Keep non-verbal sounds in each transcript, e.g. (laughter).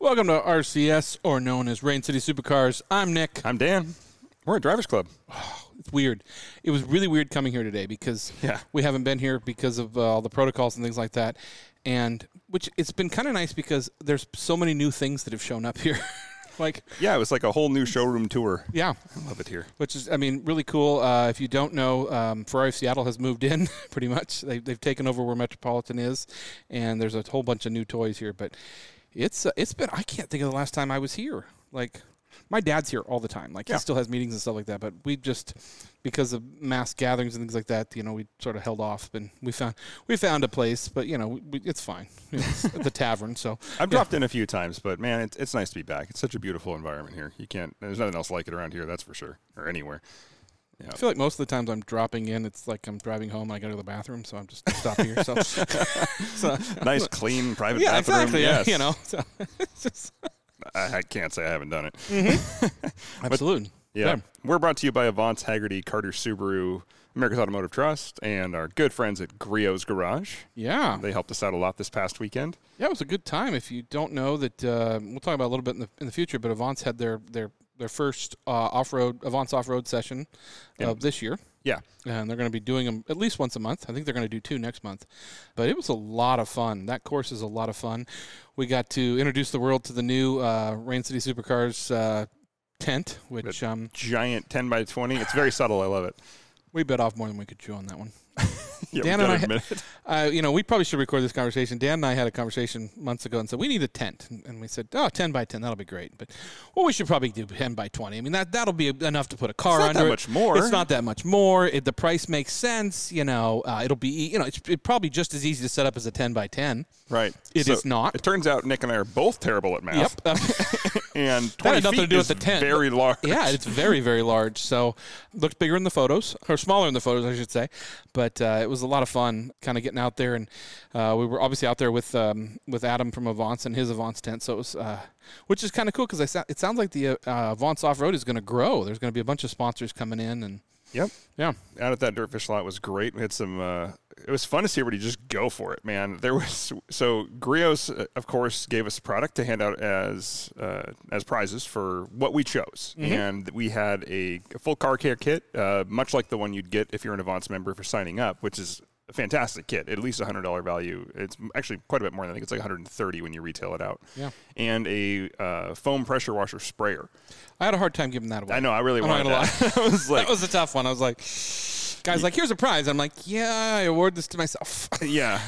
Welcome to RCS, or known as Rain City Supercars. I'm Nick. I'm Dan. We're at Drivers Club. (sighs) It's weird. It was really weird coming here today because Yeah. we haven't been here because of uh, all the protocols and things like that. And which it's been kind of nice because there's so many new things that have shown up here. (laughs) like, Yeah, it was like a whole new showroom tour. yeah, I love it here. which is, I mean, really cool. Uh, if you don't know, um, Ferrari Seattle has moved in (laughs) pretty much. They, they've taken over where Metropolitan is, and there's a whole bunch of new toys here. But it's uh, it's been I can't think of the last time I was here. Like my dad's here all the time. Like Yeah. he still has meetings and stuff like that. But we just because of mass gatherings and things like that, you know, we sort of held off. And we found we found a place, but you know, we, it's fine. It's the (laughs) tavern, so I've dropped in a few times, but man, it's, it's nice to be back. It's such a beautiful environment here. You can't. There's nothing else like it around here. That's for sure, or anywhere. I feel like most of the times I'm dropping in, it's like I'm driving home and I go to the bathroom, so I'm just stopping here. So, (laughs) so Nice, clean, private yeah, bathroom. exactly. Yes. You know, so, (laughs) just, I, I can't say I haven't done it. (laughs) absolutely. Yeah. We're brought to you by Avance Hagerty, Carter Subaru, America's Automotive Trust, and our good friends at Griot's Garage. Yeah. They helped us out a lot this past weekend. Yeah, it was a good time. If you don't know that, uh, we'll talk about it a little bit in the, in the future. But Avance had their their their first uh, off road Avance off road session of this year, Yeah. and they're going to be doing them at least once a month. I think they're going to do two next month. But it was a lot of fun. That course is a lot of fun. We got to introduce the world to the new uh, Rain City Supercars uh, tent, which um, Giant 10 by 20. It's very subtle. I love it. we bit off more than we could chew on that one. (laughs) Yeah, Dan and I- admit. (laughs) Uh, you know, we probably should record this conversation. Dan and I had a conversation months ago and said we need a tent, and, we said, "Oh, 10 by 10, that'll be great." But well, we should probably do 10 by 20. I mean, that that'll be enough to put a car It's not under much more. It's not that much more. It, the price makes sense. You know, uh, it'll be you know, it's it probably just as easy to set up as a 10 by 10. Right. It It is not. It turns out Nick and I are both terrible at math. Yep. (laughs) And 20 That had nothing feet to do with is the tent. Very large. yeah, it's very very large. So looks bigger in the photos, or smaller in the photos, I should say. But uh, it was a lot of fun, kind of getting out there, and uh, we were obviously out there with um, with Adam from Avance and his Avance tent. So it was, uh, which is kind of cool because it sounds like the uh, Avance off road is going to grow. There's going to be a bunch of sponsors coming in, and Yep. yeah, Out at that Dirtfish lot was great. We had some. It was fun to see everybody just go for it, man. There was so Griot's, uh, of course, gave us a product to hand out as uh, as prizes for what we chose, Mm-hmm. and we had a, a full car care kit, uh, much like the one you'd get if you're an Avance member for signing up, which is a fantastic kit. At least a hundred dollar value. It's actually quite a bit more. Than, I think it's like 130 when you retail it out. Yeah. And a uh, foam pressure washer sprayer. I had a hard time giving that away. I know. I really I'm wanted that. (laughs) I was like, that was a tough one. I was like, guys, like here's a prize. I'm like, yeah, I award this to myself. (laughs) yeah.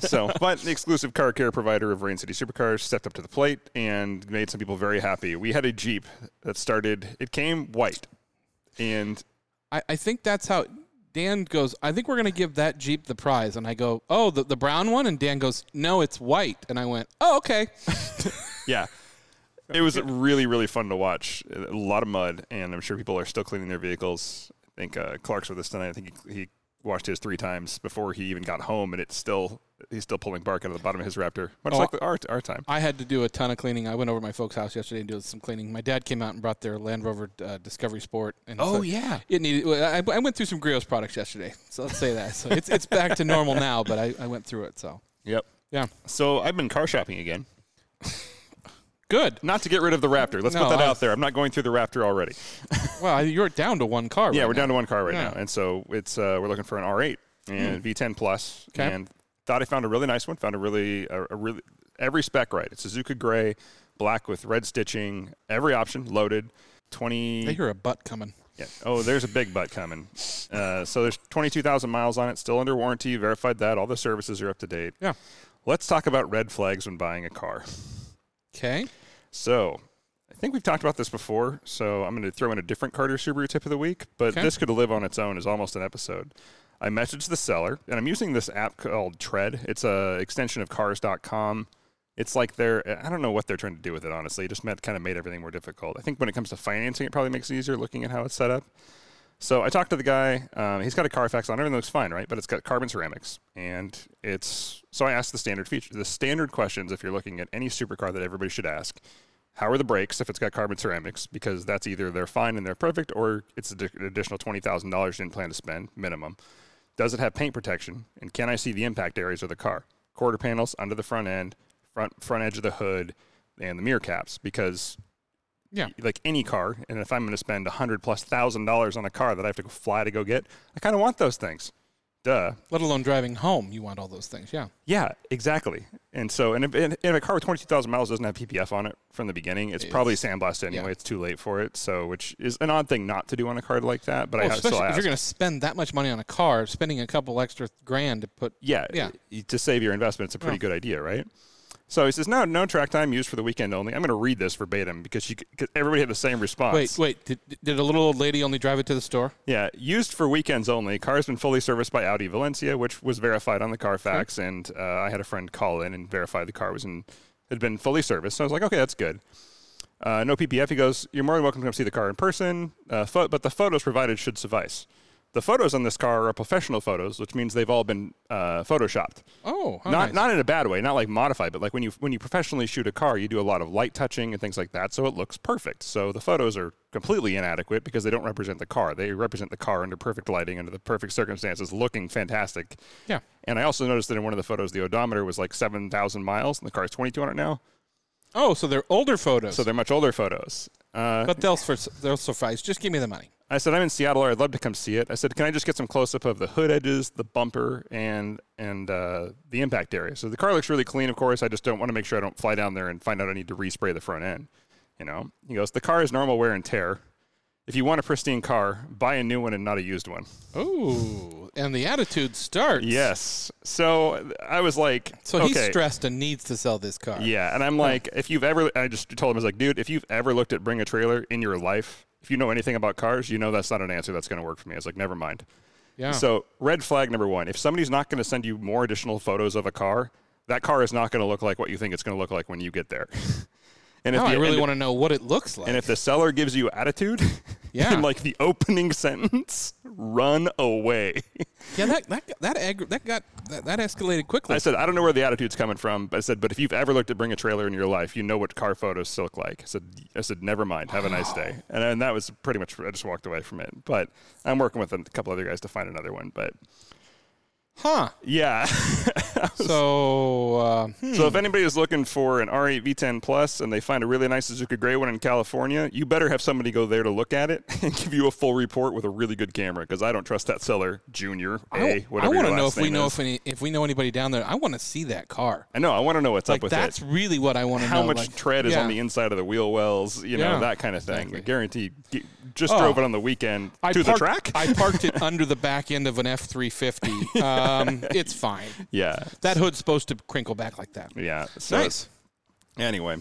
So, but the exclusive car care provider of Rain City Supercars stepped up to the plate and made some people very happy. We had a Jeep that started, it came white. And I, I think that's how Dan goes. I think we're going to give that Jeep the prize. And I go, oh, the, the brown one? And Dan goes, no, it's white. And I went, oh, okay. (laughs) yeah, (laughs) it was really, really fun to watch. A lot of mud, and I'm sure people are still cleaning their vehicles. I think uh, Clark's with us tonight. I think he, he washed his three times before he even got home, and it's still, he's still pulling bark out of the bottom of his Raptor, much Oh, like the, our, our time. I had to do a ton of cleaning. I went over to my folks' house yesterday and did some cleaning. My dad came out and brought their Land Rover uh, Discovery Sport. And Oh, so yeah. It needed. I, I went through some Griot's products yesterday. (laughs) So let's say that. So it's, it's back to normal now, but I, I went through it. So Yep. yeah. So I've been car shopping again. (laughs) Good. Not to get rid of the Raptor. Let's No, put that I- out there. I'm not going through the Raptor already. (laughs) Well, you're down to one car. Yeah, right we're now. down to one car right Yeah. now, and so it's uh, we're looking for an R8 and V10 plus. Okay. and thought I found a really nice one. Found a really a, a really every spec right. It's Suzuka gray, black with red stitching, every option loaded. Twenty. I hear a butt coming. Yeah. Oh, there's a big butt coming. Uh, so there's 22,000 miles on it, still under warranty. Verified that. All the services are up to date. Yeah. Let's talk about red flags when buying a car. Okay. So, I think we've talked about this before, so I'm going to throw in a different Carter Subaru tip of the week, but Okay. this could live on its own as almost an episode. I messaged the seller, and I'm using this app called Tread. It's a extension of Cars.com. It's like they're I don't know what they're trying to do with it. Honestly, it just meant, kind of made everything more difficult. I think when it comes to financing, it probably makes it easier looking at how it's set up. So I talked to the guy. Um, he's got a Carfax on. Everything looks fine, right? But it's got carbon ceramics, and it's. So I asked the standard feature, the standard questions. If you're looking at any supercar that everybody should ask, how are the brakes if it's got carbon ceramics? Because that's either they're fine and they're perfect, or it's an additional twenty thousand dollars you didn't plan to spend minimum. Does it have paint protection? And can I see the impact areas of the car? Quarter panels under the front end, front front edge of the hood, and the mirror caps because Yeah. like any car, and if I'm going to spend a hundred plus thousand dollars on a car that I have to fly to go get, I kind of want those things. Duh. Let alone driving home, you want all those things. Yeah. Yeah, exactly. And so, and if, and if a car with 22,000 miles doesn't have PPF on it from the beginning, it's, probably It's- sandblasted anyway. yeah. It's too late for it. So, which is an odd thing not to do on a car like that. But I Well, have especially still if you're going to spend that much money on a car, spending a couple extra grand to put. yeah, Yeah. to save your investment, it's a pretty good idea, right? So he says, no, no track time used for the weekend only. I'm going to read this verbatim because you, 'cause everybody had the same response. Wait, wait. Did, did a little old lady only drive it to the store? Yeah, used for weekends only. Car's been fully serviced by Audi Valencia, which was verified on the Carfax, and uh, I had a friend call in and verify the car was in had been fully serviced. So I was like, okay, that's good. Uh, no PPF. He goes, you're more than welcome to come see the car in person, uh, pho- but the photos provided should suffice. The photos on this car are professional photos, which means they've all been uh, photoshopped. Oh, how not nice. not in a bad way, not like modified, but like when you when you professionally shoot a car, you do a lot of light touching and things like that, so it looks perfect. So the photos are completely inadequate because they don't represent the car. They represent the car under perfect lighting, under the perfect circumstances, looking fantastic. Yeah. And I also noticed that in one of the photos, the odometer was like seven thousand miles, and the car is twenty two hundred now. Oh, so they're older photos. So they're much older photos. Uh, but they'll they'll suffice. Just give me the money. I said, I'm in Seattle. or I'd love to come see it. I said, can I just get some close up of the hood edges, the bumper, and and uh, the impact area? So the car looks really clean. Of course, I just don't want to make sure I don't fly down there and find out I need to respray the front end. You know, he goes, the car is normal wear and tear. If you want a pristine car, buy a new one and not a used one. Oh, and the attitude starts. Yes. So I was like, So he's stressed and needs to sell this car. Yeah, and I'm like, if you've ever, I just told him, I was like, dude, if you've ever looked at bring a trailer in your life, if you know anything about cars, you know that's not an answer that's going to work for me. I was like, never mind. Yeah. So red flag number one: if somebody's not going to send you more additional photos of a car, that car is not going to look like what you think it's going to look like when you get there. (laughs) and if the, I really want to know what it looks like. and if the seller gives you attitude, (laughs) Yeah. in like the opening (laughs) sentence, run away. yeah, that that that aggr- that got that, that escalated quickly. I said, I don't know where the attitude's coming from, but I said, but if you've ever looked at bring a trailer in your life, you know what car photos look like. I said, I said, never mind. Have a nice day. And, and that was pretty much. I just walked away from it. But I'm working with a couple other guys to find another one. But huh? yeah. (laughs) So uh, hmm. So if anybody is looking for an R8 V10 Plus and they find a really nice Suzuka Gray one in California, you better have somebody go there to look at it (laughs) and give you a full report with a really good camera because I don't trust that seller, Junior I, A, whatever. want to know if we know is. if any if we know anybody down there. I want to see that car. I know. I want to know what's Like up with that's it. That's really what I want to know. How much like, tread is yeah. on the inside of the wheel wells? You know Yeah, that kind of thing. exactly. I guarantee. Just Oh. drove it on the weekend I to parked, the track. I parked it (laughs) under the back end of an F three fifty. Um, (laughs) it's fine. yeah. That hood's supposed to crinkle back like that. Yeah. So Nice. Anyway,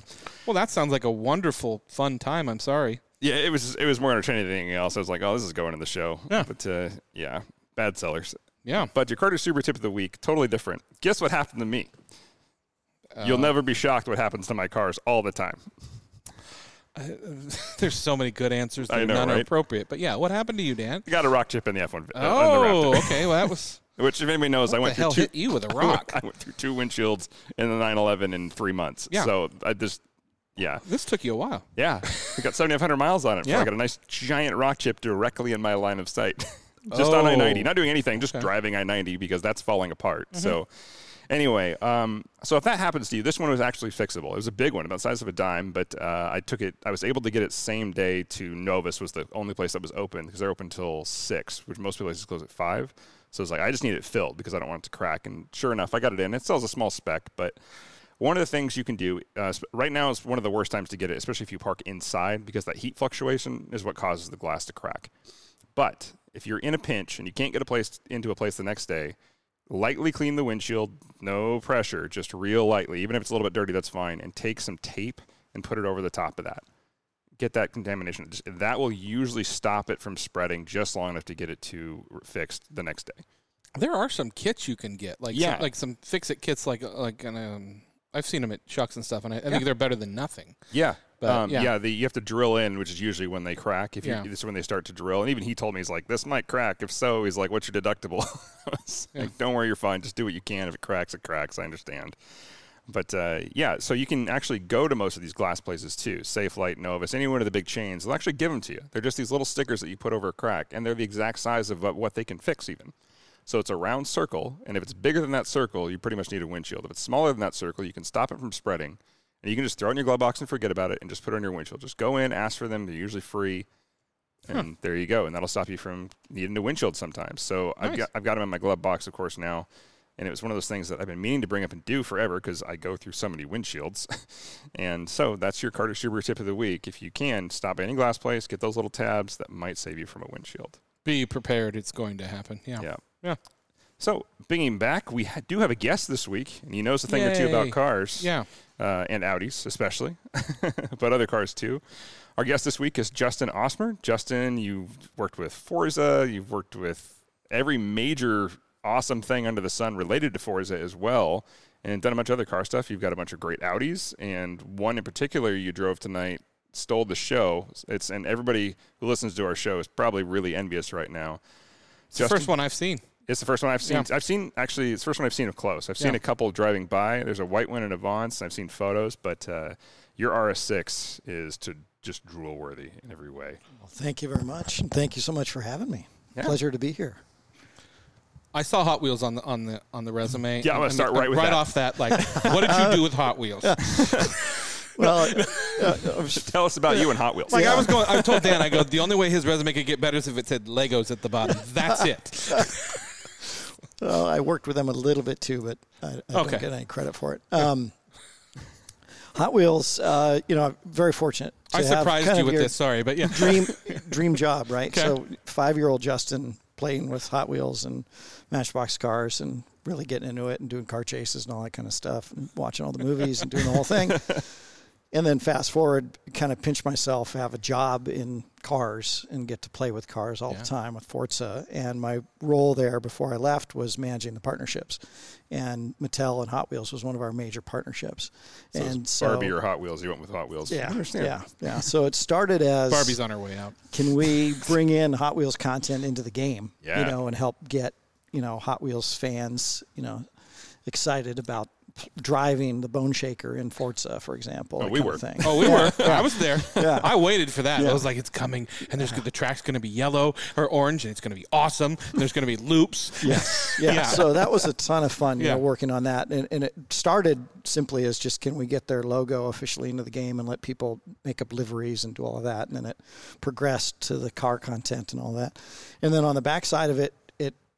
Well, that sounds like a wonderful, fun time. I'm sorry. yeah, it was it was more entertaining than anything else. I was like, oh, this is going in the show. Yeah. But uh, yeah, bad sellers. Yeah. But your Carter Super Tip of the Week, totally different. Guess what happened to me? You'll Uh, never be shocked what happens to my cars all the time. (laughs) There's so many good answers that are know, none right? appropriate. But yeah, what happened to you, Dan? I got a rock chip in the F1. uh, on the Oh, okay. Well, that was (laughs) Which, if anybody knows, I went the hell through hit two. you with a (laughs) rock. I went through two windshields in the 911 in three months. Yeah. So I just, yeah, this took you a while. yeah. I got 7,500 miles on it. Yeah. I got a nice giant rock chip directly in my line of sight. (laughs) just on Oh. I 90. Not doing anything, just Okay. driving I 90 because that's falling apart. So, anyway, um, so if that happens to you, this one was actually fixable. It was a big one, about the size of a dime, but uh, I took it, I was able to get it same day to Novus, was the only place that was open because they're open until 6, which most places close at 5. So it's like, I just need it filled because I don't want it to crack. And sure enough, I got it in. It still a small spec, but one of the things you can do uh, right now is one of the worst times to get it, especially if you park inside, because that heat fluctuation is what causes the glass to crack. But if you're in a pinch and you can't get a place into a place the next day, lightly clean the windshield, no pressure, just real lightly. Even if it's a little bit dirty, that's fine. And take some tape and put it over the top of that. Get that contamination. That will usually stop it from spreading just long enough to get it to fixed the next day. There are some kits you can get, like Yeah. some, like some fix it kits, like like an, um, I've seen them at Schucks and stuff, and I, I Yeah. think they're better than nothing. Yeah. But, um, yeah. yeah, the, you have to drill in, which is usually when they crack. If you, Yeah. this is when they start to drill, and even he told me he's like, "This might crack. If so, he's like, what's your deductible?" (laughs) Yeah. like, "Don't worry, you're fine. Just do what you can. If it cracks, it cracks. I understand." But uh, yeah, so you can actually go to most of these glass places too. Safelite, Novus, any one of the big chains. They'll actually give them to you. They're just these little stickers that you put over a crack, and they're the exact size of what- they can fix even. So it's a round circle, and if it's bigger than that circle, you pretty much need a windshield. If it's smaller than that circle, you can stop it from spreading. And you can just throw it in your glove box and forget about it and just put it on your windshield. Just go in, ask for them. They're usually free. And there you go. And that'll stop you from needing a windshield sometimes. So I've, got, I've got them in my glove box, of course, now. And it was one of those things that I've been meaning to bring up and do forever because I go through so many windshields. (laughs) and so that's your Carter Subaru tip of the week. If you can, stop at any glass place, get those little tabs that might save you from a windshield. Be prepared. It's going to happen. Yeah. Yeah. Yeah. So, bringing back, we ha- do have a guest this week, and he knows a thing or two about cars Yeah. uh, and Audis, especially, (laughs) but other cars too. Our guest this week is Justin Osmer. Justin, you've worked with Forza, you've worked with every major awesome thing under the sun related to Forza as well, and done a bunch of other car stuff. You've got a bunch of great Audis, and one in particular you drove tonight stole the show. It's and everybody who listens to our show is probably really envious right now. It's the first one I've seen. It's the first one I've seen. Yeah. I've seen actually. It's the first one I've seen up close. I've seen Yeah. a couple driving by. There's a white one in Avance. and I've seen photos, but uh, your RS6 is to just drool worthy in every way. Well, thank you very much. And thank you so much for having me. Yeah. Pleasure to be here. I saw Hot Wheels on the on the on the resume. Yeah, I'm gonna and- start right with right that. off that. Like, what did you do with Hot Wheels? (laughs) Well, uh, (laughs) Tell us about you and Hot Wheels. Like I was going, I told Dan, I go, the only way his resume could get better is if it said Legos at the bottom. That's it. (laughs) well, I worked with them a little bit too, but I, I Okay. don't get any credit for it. Um, Hot Wheels, uh, you know, I'm very fortunate. To I have surprised kind you with this. Sorry, but yeah. Dream, dream job, right? Okay. So, five-year-old Justin playing with Hot Wheels and Matchbox cars, and really getting into it, and doing car chases and all that kind of stuff, and watching all the movies and doing the whole thing. (laughs) And then fast forward, kind of pinch myself, have a job in cars and get to play with cars all Yeah. the time with Forza. And my role there before I left was managing the partnerships. And Mattel and Hot Wheels was one of our major partnerships. So and so, Barbie or Hot Wheels. You went with Hot Wheels. Yeah, yeah, yeah. So it started as Barbie's on her way out. can we bring in Hot Wheels content into the game? Yeah. You know, and help get, you know, Hot Wheels fans, you know, excited about driving the Bone Shaker in Forza, for example. Oh, we were. Thing. Oh, we (laughs) Yeah. were. I was there. Yeah. I waited for that. Yeah. I was like, it's coming, and there's the track's going to be yellow or orange, and it's going to be awesome. There's going to be loops. (laughs) Yes. Yeah. Yeah. So that was a ton of fun, you Yeah. know, working on that. And, and it started simply as just can we get their logo officially into the game and let people make up liveries and do all of that. And then it progressed to the car content and all that. And then on the backside of it,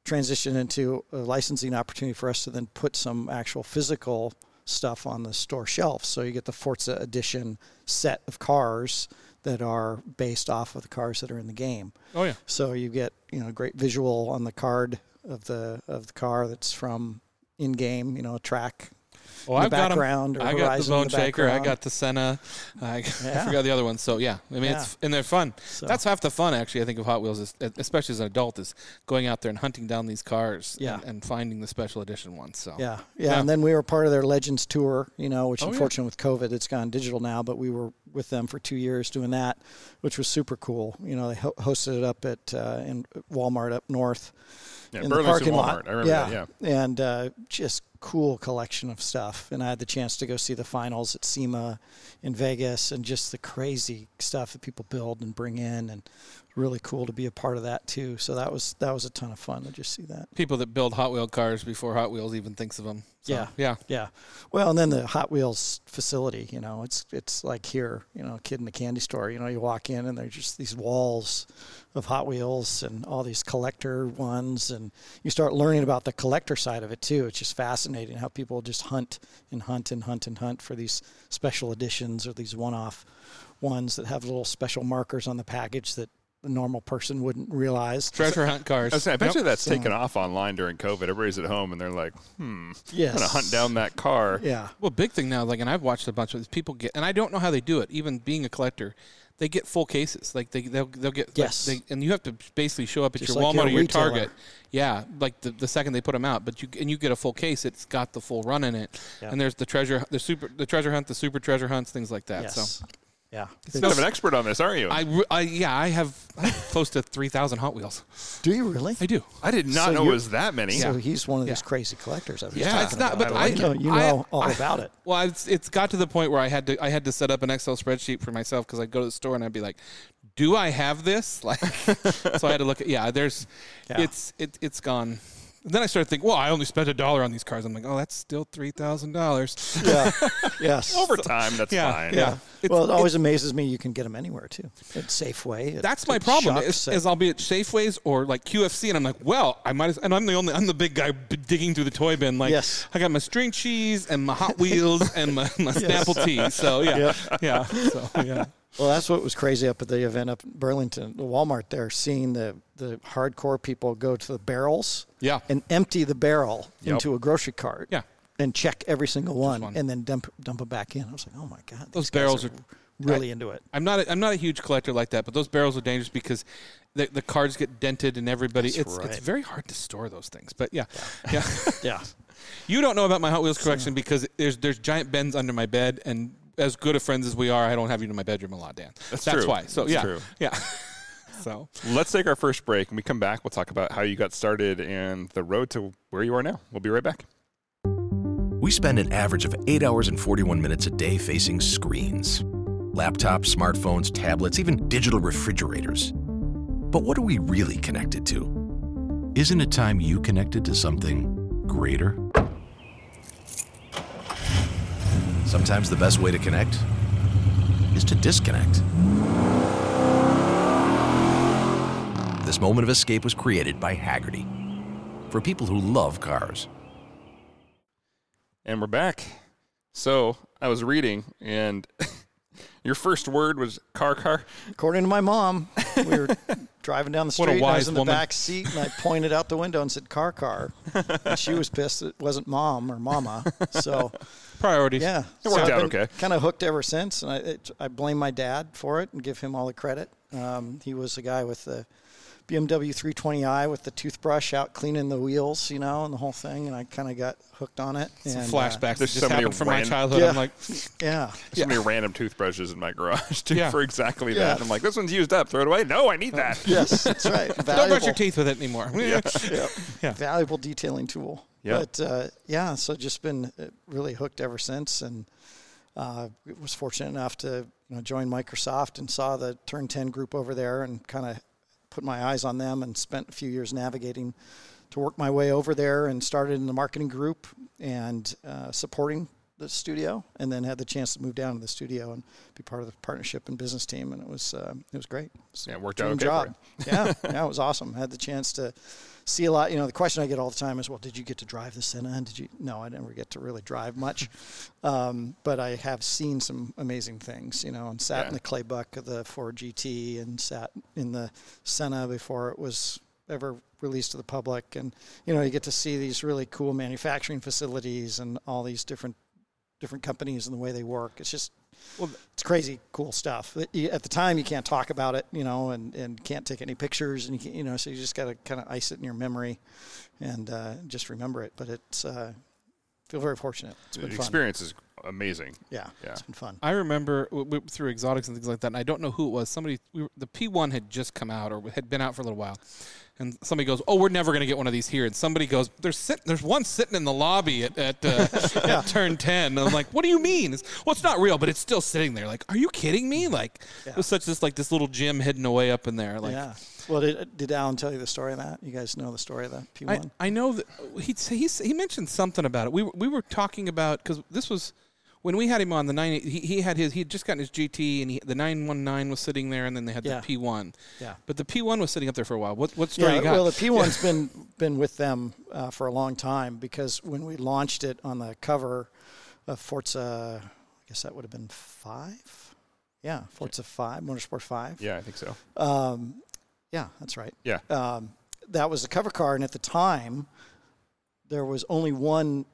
it transitioned into a licensing opportunity for us to then put some actual physical stuff on the store shelf. So you get the Forza Edition set of cars that are based off of the cars that are in the game. Oh yeah. So you get you know a great visual on the card of the of the car that's from in game. You know, a track In I've got background or I got the Bone the Shaker. I got the Senna. I, (laughs) I forgot the other one. So yeah, I mean, it's and they're fun. So- That's half the fun, actually. I think of Hot Wheels, is, especially as an adult, is going out there and hunting down these cars. Yeah. And, and finding the special edition ones. So Yeah, yeah, Yeah. and then we were part of their Legends tour, you know, which Oh, yeah. unfortunately with COVID, it's gone digital now. But we were with them for two years doing that, which was super cool. You know, they ho- hosted it up at uh, in Walmart up north Yeah, in the parking Walmart. lot. I remember yeah. that. Yeah. and uh, just cool collection of stuff. And I had the chance to go see the finals at SEMA in Vegas, and just the crazy stuff that people build and bring in, and really cool to be a part of that too. So that was that was a ton of fun to just see that. people that build Hot Wheel cars before Hot Wheels even thinks of them. So, Yeah. Yeah. Yeah. Well, and then the Hot Wheels facility, you know, it's it's like here, you know, a kid in the candy store, you know, you walk in and there's just these walls of Hot Wheels and all these collector ones and you start learning about the collector side of it too. It's just fascinating how people just hunt and hunt and hunt and hunt for these special editions or these one-off ones that have little special markers on the package that the normal person wouldn't realize. Treasure hunt cars. I, was saying, I bet Yep. you that's So- taken off online during COVID. Everybody's at home and they're like, hmm, Yes. I'm going to hunt down that car. Yeah. Well, big thing now, like, and I've watched a bunch of these people get, and I don't know how they do it. Even being a collector, they get full cases. Like they they'll they'll get like, Yes. they, and you have to basically show up at Just your like Walmart or your retailer. Target. Yeah, like the, the second they put them out, but you and you get a full case. It's got the full run in it, Yeah. and there's the treasure, the super, the treasure hunt, the super treasure hunts, things like that. Yes. So Yeah. You're kind of an expert on this, aren't you? I, I yeah, I have close to three thousand Hot Wheels. Do you really? I do. I did not So know it you're- was that many. So he's one of these Yeah. crazy collectors. I was Yeah, talking it's not, about. but I I, like you know, you I- know (laughs) all I- about it. Well, it's it's got to the point where I had to I had to set up an Excel spreadsheet for myself because I'd go to the store and I'd be like, "Do I have this?" (laughs) Like, so I had to look at yeah. There's, Yeah. it's it it's gone And then I started thinking, well, I only spent a dollar on these cars. I'm like, oh, that's still three thousand dollars. Yeah. (laughs) yes. (laughs) Over time, that's Yeah, fine. yeah. It's- well, it always amazes me you can get them anywhere too. At Safeway. at- That's my problem. Is, at- is I'll be at Safeways or like QFC, and I'm like, well, I might, as, and I'm the only, I'm the big guy digging through the toy bin. Like, Yes. I got my string cheese and my Hot Wheels and my, my (laughs) Snapple tea. So yeah, Yeah. yeah. So yeah. Well, that's what was crazy up at the event up in Burlington, the Walmart there, seeing the, the hardcore people go to the barrels Yeah. and empty the barrel Yep. into a grocery cart. Yeah. And check every single one, one. and then dump dump it back in. I was like, oh my god, Those barrels are are- really into it. I'm not a, I'm not a huge collector like that, but those barrels are dangerous because the, the cards get dented and everybody That's it's right. it's very hard to store those things. But yeah. Yeah. Yeah, (laughs) you don't know about my Hot Wheels collection because there's there's giant bins under my bed and as good of friends as we are, I don't have you in my bedroom a lot, Dan. That's That's true. why. So That's yeah. true. Yeah. (laughs) so Let's take our first break. When we come back, we'll talk about how you got started and the road to where you are now. We'll be right back. We spend an average of 8 hours and 41 minutes a day facing screens laptops, smartphones, tablets, even digital refrigerators. But what are we really connected to? Isn't it time you connected to something greater? Sometimes the best way to connect is to disconnect. This moment of escape was created by Hagerty for people who love cars. And we're back. So I was reading, and (laughs) your first word was car car. according to my mom, we were (laughs) driving down the What a street. and I was wise in the woman. back seat, and I pointed out the window and said "car, car." And she was pissed it wasn't mom or mama. So (laughs) priorities. yeah, It worked out okay. Kind of hooked ever since, and I it, I blame my dad for it and give him all the credit. Um, he was the guy with the BMW 320i with the toothbrush out cleaning the wheels, you know, and the whole thing, and I kind of got hooked on it. Some and, uh, flashbacks that there's just so happened from my childhood. Yeah. I'm like, (laughs) yeah, So many random toothbrushes in my garage too Yeah. for exactly Yeah. that. I'm like, this one's used up. Throw it away. No, I need that. (laughs) yes, that's right. don't brush your teeth with it anymore. (laughs) yeah. Yeah. valuable detailing tool. Yeah. But uh, yeah, so just been uh, really hooked ever since, and uh, was fortunate enough to you know, join Microsoft and saw the Turn 10 group over there, and kind of put my eyes on them, and spent a few years navigating to work my way over there, and started in the marketing group and uh, supporting the studio, and then had the chance to move down to the studio and be part of the partnership and business team, and it was uh, it was great. It's Yeah, it worked out okay job. yeah, (laughs) yeah, it was awesome. Had the chance to see a lot. You know, the question I get all the time is, "Well, did you get to drive the Senna? And did you?" No, I never get to really drive much, (laughs) um, but I have seen some amazing things. You know, and sat Yeah. in the clay buck of the Ford GT, and sat in the Senna before it was ever released to the public, and you know, you get to see these really cool manufacturing facilities and all these different different companies and the way they work. It's just it's crazy cool stuff. At the time, you can't talk about it, you know, and, and can't take any pictures, and you, can, you know, so you just got to kind of ice it in your memory and uh, just remember it. But it's uh, feel very fortunate. It's The been fun. experience is amazing. Yeah, Yeah. it's been fun. I remember w- w- through exotics and things like that, and I don't know who it was. Somebody, we were, the P1 had just come out or had been out for a little while, and somebody goes, "Oh, we're never going to get one of these here." And somebody goes, "There's sit- there's one sitting in the lobby at at, uh, (laughs) at Turn 10." And I'm like, "What do you mean?" It's, well, it's not real, but it's still sitting there. Like, are you kidding me? Like, it was such this like this little gym hidden away up in there. Like, yeah. Well, did, did Alan tell you the story of that? You guys know the story of the I, P1? I know that he he he mentioned something about it. We were, we were talking about because this was when we had him on the nine. He, he had his he had just gotten his GT and he, the nine one nine was sitting there, and then they had Yeah. the P one. Yeah. But the P one was sitting up there for a while. What what story Yeah, you got? well, the (laughs) P1's been been with them uh, for a long time because when we launched it on the cover of Forza, I guess that would have been five. Yeah, Forza Five, Motorsport Five. Yeah, I think so. Um, yeah, that's right. Yeah. Um, that was the cover car, and at the time, there was only one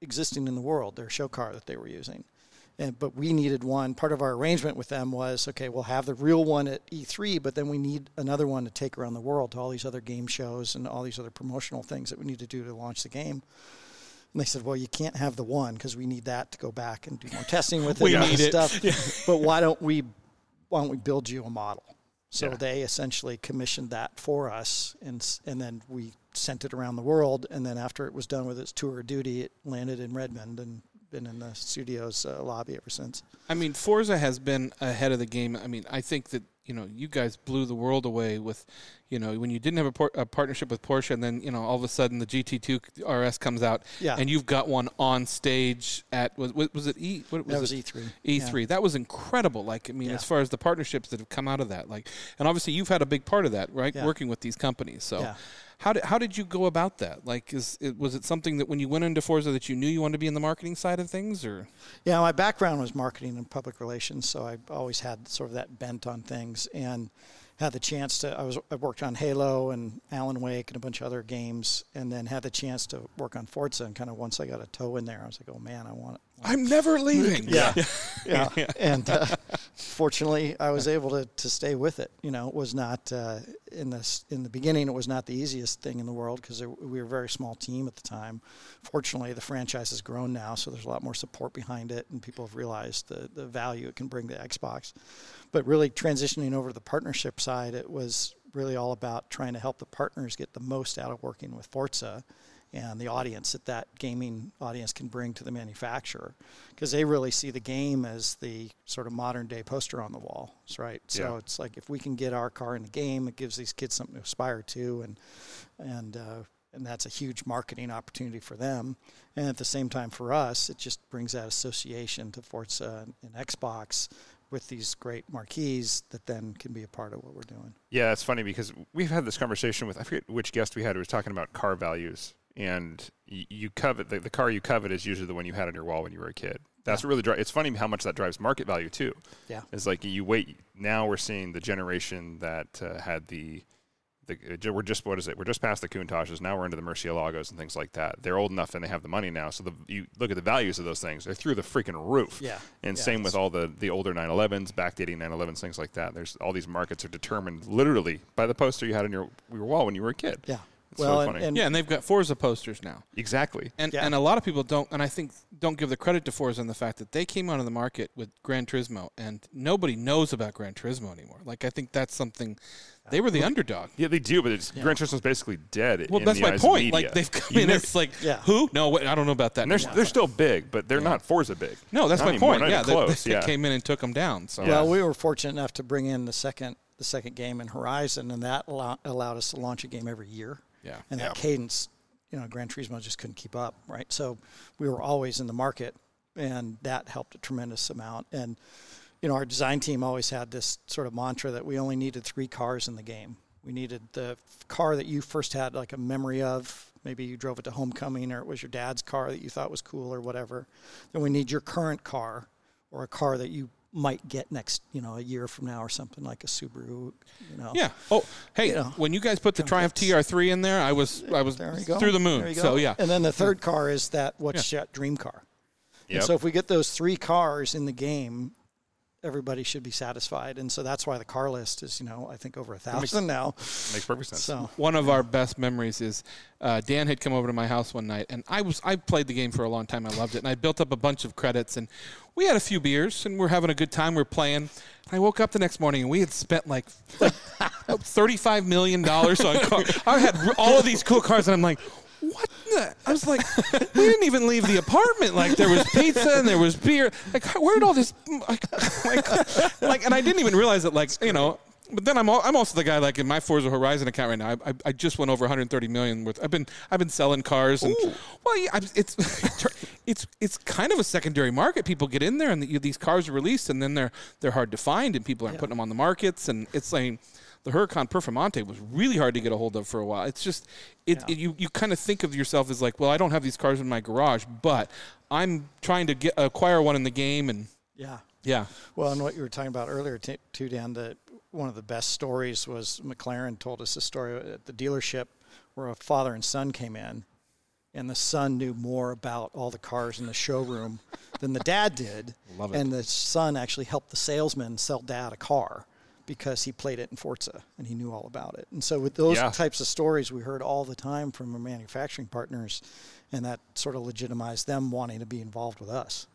existing in the world, their show car that they were using. And, but we needed one. Part of our arrangement with them was okay, we'll have the real one at E3, but then we need another one to take around the world to all these other game shows and all these other promotional things that we need to do to launch the game. And they said, well, you can't have the one because we need that to go back and do more testing with it We and need it. stuff. (laughs) But why don't we why don't we build you a model? So Yeah. they essentially commissioned that for us, and and then we sent it around the world. And then after it was done with its tour of duty, it landed in Redmond and been in the studio's uh, lobby ever since. I mean, Forza has been ahead of the game. I mean, I think that you know, you guys blew the world away with, you know, when you didn't have a, por- a partnership with Porsche, and then you know all of a sudden the GT2 RS comes out, Yeah. and you've got one on stage at was was was it E? What That was it? E3. E3. Yeah. That was incredible. Like, I mean, Yeah. as far as the partnerships that have come out of that, like, and obviously you've had a big part of that, right? Working with these companies. So. How did how did you go about that? Like, is it, was it something that when you went into Forza that you knew you wanted to be in the marketing side of things, or Yeah, my background was marketing and public relations, so I always had sort of that bent on things and had the chance to I was I worked on Halo and Alan Wake and a bunch of other games and then had the chance to work on Forza and kind of once I got a toe in there I was like, "Oh man, I want it." I'm never leaving? (laughs) Yeah. yeah. And uh, fortunately, I was able to, to stay with it. You know, it was not uh, in this in the beginning. It was not the easiest thing in the world because we were a very small team at the time. Fortunately, the franchise has grown now, so there's a lot more support behind it, and people have realized the the value it can bring to Xbox. But really, transitioning over to the partnership side, it was really all about trying to help the partners get the most out of working with Forza and the audience that that gaming audience can bring to the manufacturer because they really see the game as the sort of modern day poster on the wall right? So Yeah. it's like if we can get our car in the game it gives these kids something to aspire to and and uh, and that's a huge marketing opportunity for them. And at the same time for us it just brings that association to Forza and, and Xbox with these great marquees that then can be a part of what we're doing. Yeah, it's funny because we've had this conversation with I forget which guest we had who was talking about car values, and you covet the, the car you covet is usually the one you had on your wall when you were a kid. That's what really dri It's funny how much that drives market value too. yeah It's like you wait. Now we're seeing the generation that uh, had the. The, uh, we're just what is it? We're just past the Countaches. Now we're into the Murcielagos and things like that. They're old enough and they have the money now. So the you look at the values of those things. They're through the freaking roof. Yeah. And Yeah, same with all the the older 911s, backdating 911s, things like that. There's all these markets are determined literally by the poster you had on your your wall when you were a kid. yeah It's well so and, funny. and yeah, and they've got Forza posters now. Exactly. And Yeah. and a lot of people don't, and I think don't give the credit to Forza on the fact that they came out of the market with Gran Turismo, and nobody knows about Gran Turismo anymore. Like I think that's something they were the underdog. Yeah, they do, but it's, Gran Turismo's basically dead. Well, in that's the my eyes point. Like they've come You in, never- it's like Yeah. who? No, wait, I don't know about that. and they're, anymore. they're still big, but they're not Forza big. no, that's Not my anymore, point. not Yeah, even they, close. they yeah. came in and took them down. So Well, we were fortunate enough to bring in the second the second game in Horizon, and that allow, allowed us to launch a game every year. Yeah. And that Yeah. cadence, you know, Gran Turismo just couldn't keep up, right? So we were always in the market, and that helped a tremendous amount. And you know, our design team always had this sort of mantra that we only needed three cars in the game. We needed the car that you first had like a memory of. Maybe you drove it to homecoming, or it was your dad's car that you thought was cool, or whatever. Then we need your current car, or a car that you might get next, you know, a year from now, or something like a Subaru. You know. yeah. Oh, hey, You know. when you guys put the Triumph TR3 in there, I was I was There through the moon. There you go. So yeah. And then the third car is that what's that dream car. And so if we get those three cars in the game, everybody should be satisfied. And so that's why the car list is, you know, I think over a thousand now. Makes perfect sense. So one of our best memories is uh, Dan had come over to my house one night, and I was I played the game for a long time. I loved it, and I built up a bunch of credits, and we had a few beers, and we're having a good time. We're playing. I woke up the next morning, and we had spent like, like (laughs) thirty-five million dollars on cars. I had all of these cool cars, and I'm like. What? The? I was like, we didn't even leave the apartment. Like there was pizza and there was beer. Like where did all this? Like, like, like and I didn't even realize that. Like you know, but then I'm al- I'm also the guy like in my Forza Horizon account right now. I, I, I just went over 130 million worth. I've been I've been selling cars and well, yeah, I'm- it's (laughs) it's it's kind of a secondary market. People get in there and the, these cars are released and then they're they're hard to find and people aren't putting them on the markets and it's like the Huracan Performante was really hard to get a hold of for a while. It's just it, Yeah. it you you kind of think of yourself as like, well, I don't have these cars in my garage, but I'm trying to get acquire one in the game and yeah. yeah. Well, and what you were talking about earlier, t- too, Dan, that one of the best stories was McLaren told us a story at the dealership where a father and son came in, and the son knew more about all the cars in the showroom than the dad did. Love it. And the son actually helped the salesman sell dad a car because he played it in Forza and he knew all about it. And so, with those Yeah. types of stories, we heard all the time from our manufacturing partners, and that sort of legitimized them wanting to be involved with us.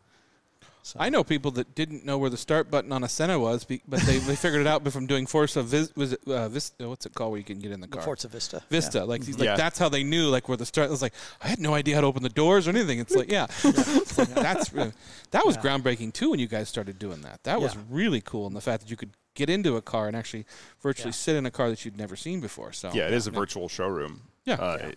I know people that didn't know where the start button on a Senna was, but they, they figured it out from doing Forza Vis, was it, uh, Vis, what's it called where you can get in the The car? Forza Vista. Vista, like he's like Yeah. that's how they knew like where the start. I was like, I had no idea how to open the doors or anything. It's like, yeah, (laughs) It's like, that's really- that was Yeah. groundbreaking too when you guys started doing that. That was really cool, and the fact that you could get into a car and actually virtually Yeah. sit in a car that you'd never seen before. So Yeah, it is a virtual showroom. Yeah. Uh, Yeah.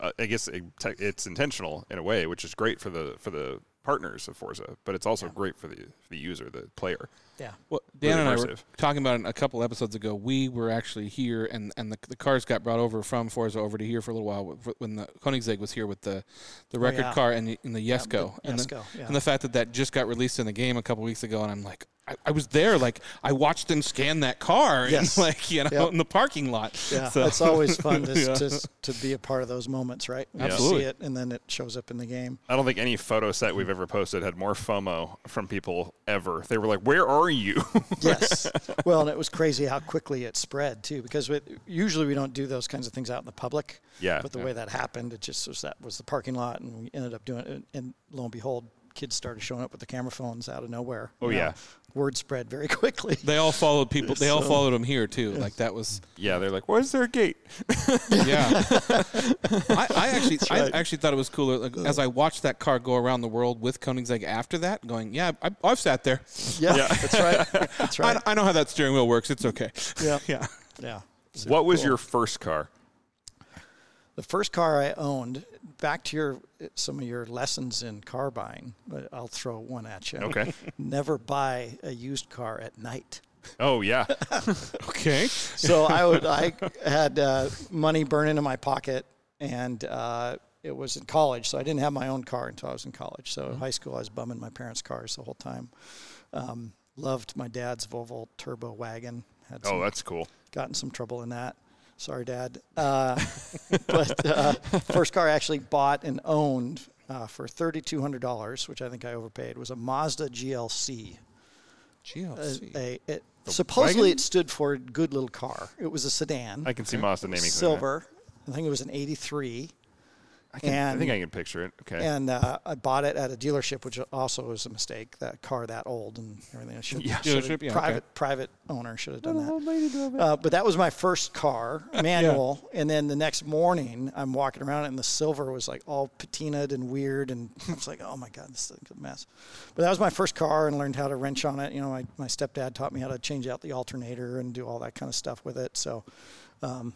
uh, I guess it, te- it's intentional in a way, which is great for the for the partners of Forza, but it's also great for the for the user, the player. Yeah. Well, Dan Really and I were talking about it a couple episodes ago. We were actually here, and, and the, the cars got brought over from Forza over to here for a little while when the Koenigsegg was here with the, the oh, record yeah. car and the, and the Jesko. the and, the, yeah. and the fact that that just got released in the game a couple weeks ago, and I'm like, I, I was there. Like, I watched them scan that car, Yes. and like, you know, Yep. in the parking lot. Yeah, So- it's always fun (laughs) to, Yeah. to to be a part of those moments, right? You Absolutely. see it, and then it shows up in the game. I don't think any photo set we've ever posted had more FOMO from people ever. They were like, "Where are you?" (laughs) Yes. well, and it was crazy how quickly it spread too, because we, usually we don't do those kinds of things out in the public. Yeah, But the yeah. way that happened, it just was that was the parking lot, and we ended up doing it. And lo and behold, kids started showing up with the camera phones out of nowhere. Oh, You know, yeah. Word spread very (laughs) quickly. They all followed people. They all followed him here too. Like that was yeah, they're like, "Where's their gate?" (laughs) Yeah, (laughs) I, I actually, I actually thought it was cooler. Like, as I watched that car go around the world with Koenigsegg after that, going, yeah, I, I've sat there. yeah, that's right. That's right. I, I know how that steering wheel works. It's okay. yeah, Yeah. yeah. what was cool. your first car? The first car I owned, back to your some of your lessons in car buying, but I'll throw one at you. Okay. (laughs) Never buy a used car at night. Oh yeah, (laughs) Okay. So I would I had uh, money burning in my pocket, and uh, it was in college, so I didn't have my own car until I was in college. So in high school, I was bumming my parents' cars the whole time. Um, loved my dad's Volvo turbo wagon. Had some oh that's cool. got in some trouble in that. Sorry, Dad. Uh, (laughs) but uh, first car I actually bought and owned uh, for thirty two hundred dollars, which I think I overpaid, was a Mazda GLC. GLC. a, it, supposedly wagon? it stood for good little car. It was a sedan, I can see Mazda naming silver. I think it was an eighty three. that. I, can, I think I can picture it. Okay. And uh, I bought it at a dealership, which also was a mistake. That car that old and everything. I should, Yeah. Dealership, yeah, private okay. private owner should have done that. Uh, but that was my first car, (laughs) manual. And then the next morning, I'm walking around and the silver was like all patinaed and weird, and (laughs) I was like, oh my god, this is a mess. But that was my first car, and learned how to wrench on it. You know, my my stepdad taught me how to change out the alternator and do all that kind of stuff with it. So. Um,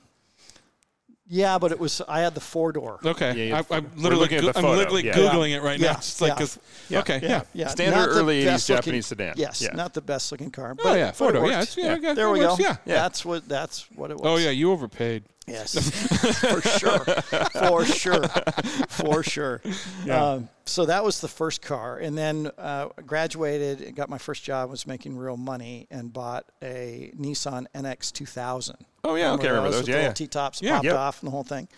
yeah, but it was I had the four door. Okay. Yeah, yeah. I, I'm literally, looking at go- the I'm literally yeah. googling it right Yeah, now. Just like, yeah. 'cause- Yeah. okay, Yeah, yeah. yeah. Standard not early 80s best looking- Japanese sedan. Yes, Yeah. not the best looking car. Oh But, yeah, but it Yeah, it's, yeah, Yeah. yeah, There we works, go. Yeah. Yeah. That's what that's what it oh, was. Oh yeah, you overpaid. Yes, (laughs) (laughs) for sure, for sure, for sure. Um, so that was the first car, and then uh, graduated, and got my first job, was making real money, and bought a Nissan NX 2000. Oh, yeah, okay, I remember those. Yeah, the yeah. T-tops Yeah. popped Yep. off and the whole thing.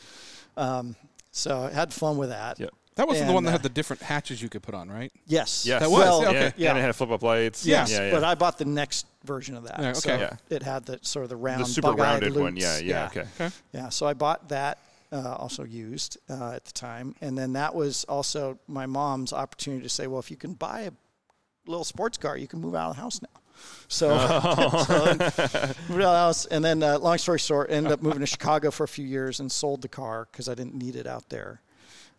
Um, so I had fun with that. Yep. That wasn't the one that uh, had the different hatches you could put on, right? Yes, Yes. That was, Well, yeah, yeah. okay. yeah. And it had flip up lights. Yes, Yeah. yeah. But I bought the next version of that. Yeah, So okay. Yeah. it had the sort of the round, the super bug-eyed rounded one. loops. Yeah. Yeah. Okay. Okay. Yeah, so I bought that, uh, also used uh, at the time, and then that was also my mom's opportunity to say, well, if you can buy a little sports car, you can move out of the house now. So, (laughs) so moved out of the house, and then uh, long story short, ended up moving to Chicago for a few years and sold the car because I didn't need it out there.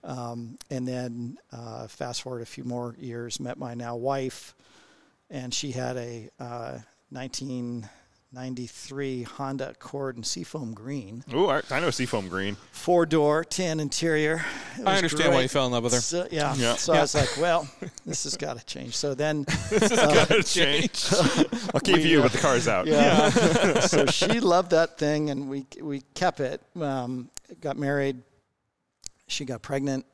Um, and then uh, fast forward a few more years, met my now wife, and she had a uh, 1993 Honda Accord in seafoam green Ooh, I, I know Seafoam Green. four door, tan interior. I was understand why you fell in love with her. So, yeah. Yeah. So I was like, well, this has got to change. So then, (laughs) this has uh, got to (laughs) change. (laughs) I'll keep We, you, uh, but the car's out. yeah. so she loved that thing, and we we kept it. Um, got married. She got pregnant,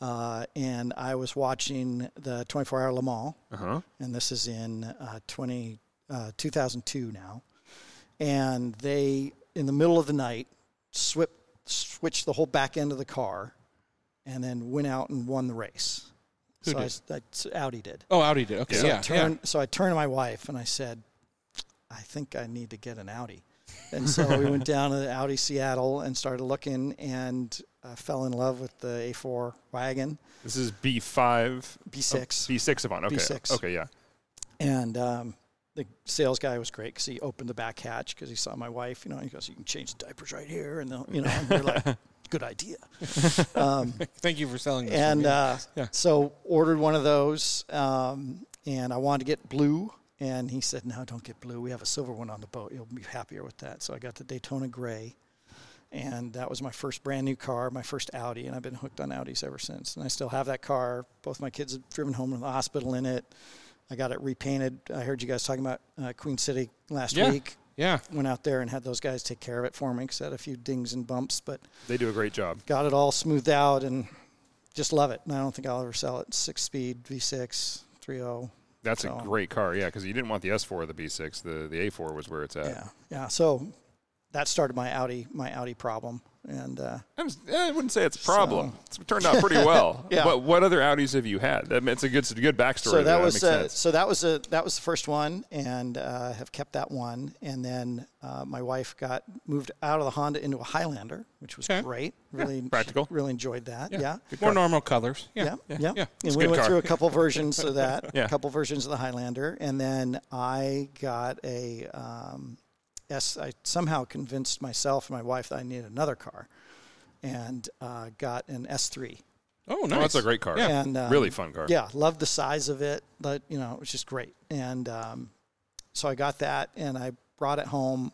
uh, and I was watching the 24 Hour Le Mans, Uh huh. and this is in uh, 20, uh, 2002 now. And they, in the middle of the night, swip, switched the whole back end of the car, and then went out and won the race. Who so I did? I s- Audi did. Oh, Audi did. Okay, So, yeah, I turned, so I turned to my wife and I said, I think I need to get an Audi. And so we went (laughs) down to Audi Seattle and started looking and uh, fell in love with the A4 wagon, This is B5. B6. B6 Avant. Okay. B6. Okay, yeah. And um, the sales guy was great because he opened the back hatch because he saw my wife. You know, he goes, "You can change the diapers right here," and they'll- you know, and we're like, (laughs) "Good idea." (laughs) Um, Thank you for selling this. and uh, Yeah. so ordered one of those, um, and I wanted to get blue. And he said, "No, don't get blue. We have a silver one on the boat. You'll be happier with that." So I got the Daytona Gray, and that was my first brand new car, my first Audi, and I've been hooked on Audis ever since. And I still have that car. Both my kids have driven home from the hospital in it. I got it repainted. I heard you guys talking about uh, Queen City last Yeah. week. yeah. Went out there and had those guys take care of it for me because I had a few dings and bumps, but They do a great job. got it all smoothed out and just love it. And I don't think I'll ever sell it. Six speed V6 3.0. That's So- a great car, yeah, because you didn't want the S4 or the B6. The the A4 was where it's at. Yeah, yeah. So that started my Audi my Audi problem, and uh, I'm s- I wouldn't say it's a problem. It's turned out pretty well. (laughs) Yeah. What, what other Audis have you had? I mean, it's a good, it's a good backstory. so that That was makes uh, sense. so that was a that was the first one, and uh, have kept that one. And then uh, my wife got moved out of the Honda into a Highlander, which was Okay. great. Really practical. Really enjoyed that. Yeah. More normal colors. Yeah. Yeah, yeah. yeah. And we went car. through a couple versions of that, (laughs) Yeah. a couple versions of the Highlander, and then I got a um, S. I somehow convinced myself and my wife that I needed another car, and uh, got an S3. Oh, nice. Oh, that's a great car. Yeah. And um, Really fun car. Yeah, loved the size of it, but you know it was just great. And um, so I got that, and I brought it home.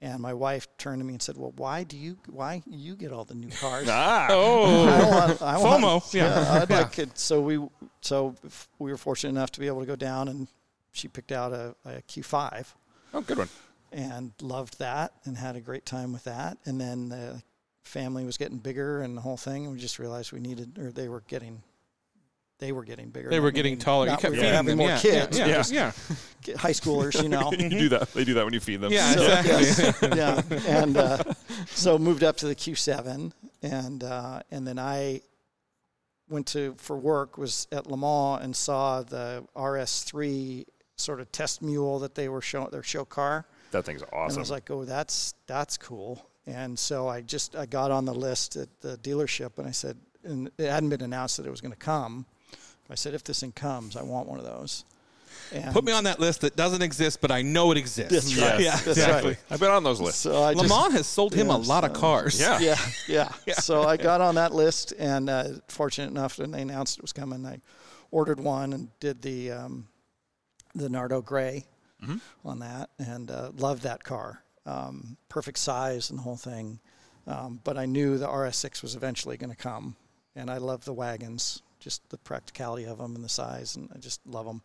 And my wife turned to me and said, "Well, why do you why you get all the new cars?" (laughs) Ah. Oh, I want, I want, FOMO, yeah. I'd Yeah. like it. So we, so we were fortunate enough to be able to go down, and she picked out a, a Q5, Oh, good one. And loved that, and had a great time with that. And then the family was getting bigger, and the whole thing, and we just realized we needed, or they were getting, they were getting bigger. they were getting meaning- taller. You kept we feeding having them. more yeah. kids, Yeah. Yeah. yeah. high schoolers, you know. (laughs) you do that. They do that when you feed them. Yeah, So, exactly. yes, (laughs) yeah, and uh, so moved up to the Q7, and uh, and then I went to for work was at Le Mans and saw the RS3 sort of test mule that they were showing their show car, That thing's and I was like, oh, that's that's cool. And so I just I got on the list at the dealership, and I said, and it hadn't been announced that it was going to come. I said, if this thing comes, I want one of those. And Put me on that list that doesn't exist, but I know it exists. That's right. Yeah, That's exactly. right. I've been on those lists. So I Le just, Mans has sold him a Yeah, lot of so- cars. Yeah. yeah, (laughs) yeah, So I got on that list, and uh, fortunate enough, when they announced it was coming, I ordered one and did the um, the Nardo Gray on that, and uh, loved that car. Um, perfect size and the whole thing. Um, but I knew the RS6 was eventually going to come, and I love the wagons, just the practicality of them and the size, and I just love them.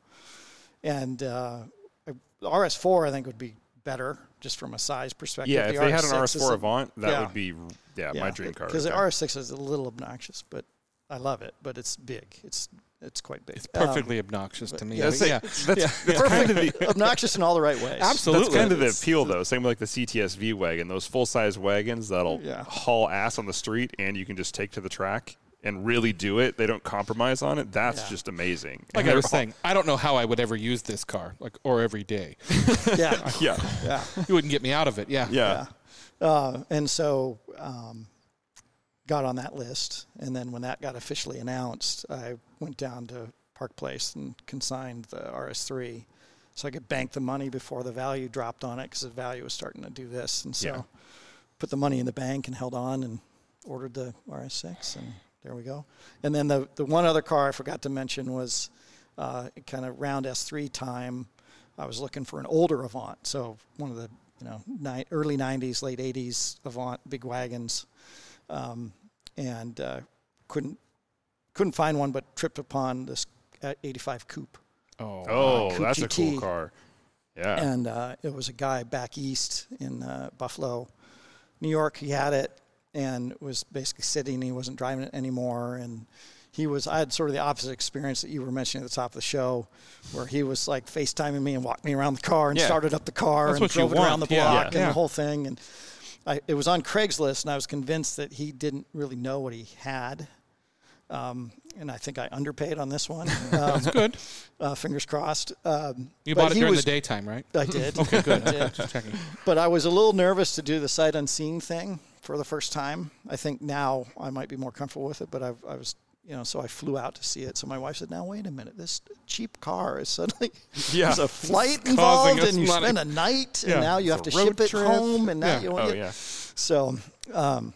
And uh, the RS4, I think, would be better just from a size perspective. Yeah, The if they had an RS6 is RS4 Avant, that yeah. would be yeah, my dream car. Because the. RS6 is a little obnoxious, but I love it. But it's big. It's it's quite big. It's perfectly obnoxious to me. Yeah, but (laughs) that's, yeah. that's, that's kind of the Um, (laughs) obnoxious in all the right ways. Absolutely. That's kind of the appeal, though. Same with like the CTSV wagon, those full size wagons that'll Yeah. haul ass on the street, and you can just take to the track and really do it. They don't compromise on it. That's Yeah. just amazing. Like And I was saying, I don't know how I would ever use this car, like or every day. (laughs) Yeah, yeah, yeah, You wouldn't get me out of it. Yeah. yeah, yeah. Uh, and so um, got on that list, and then when that got officially announced, I went down to Park Place and consigned the RS3, so I could bank the money before the value dropped on it because the value was starting to do this, and so Yeah. put the money in the bank and held on and ordered the RS6, and there we go. And then the the one other car I forgot to mention was uh, kind of round S3 time. I was looking for an older Avant, so one of the you know ni- early '90s, late '80s Avant big wagons, um, and uh, couldn't couldn't find one, but tripped upon this uh, 85 Coupe, Oh. Oh, Coupe that's a cool car. Yeah, and uh, it was a guy back east in uh, Buffalo, New York. He had it and was basically sitting. He wasn't driving it anymore, and he was. I had sort of the opposite experience that you were mentioning at the top of the show, where he was like FaceTiming me and walked me around the car and Yeah. started up the car That's and drove it around want. the Yeah. block Yeah. and Yeah. the whole thing. And I, it was on Craigslist, and I was convinced that he didn't really know what he had. Um, and I think I underpaid on this one. (laughs) Um, Good. uh, fingers crossed. Um, You bought it during was- the daytime, right? I did. (laughs) Okay, good. (laughs) I did. Just checking. But I was a little nervous to do the sight unseen thing for the first time. I think now I might be more comfortable with it, but I, I was, you know, so I flew out to see it. So my wife said, "Now wait a minute, this cheap car is suddenly (laughs) Yeah. there's a flight involved, and you money. spend a night, Yeah. and now you It's have to ship it home, and now Yeah. you Oh want yeah. So, um,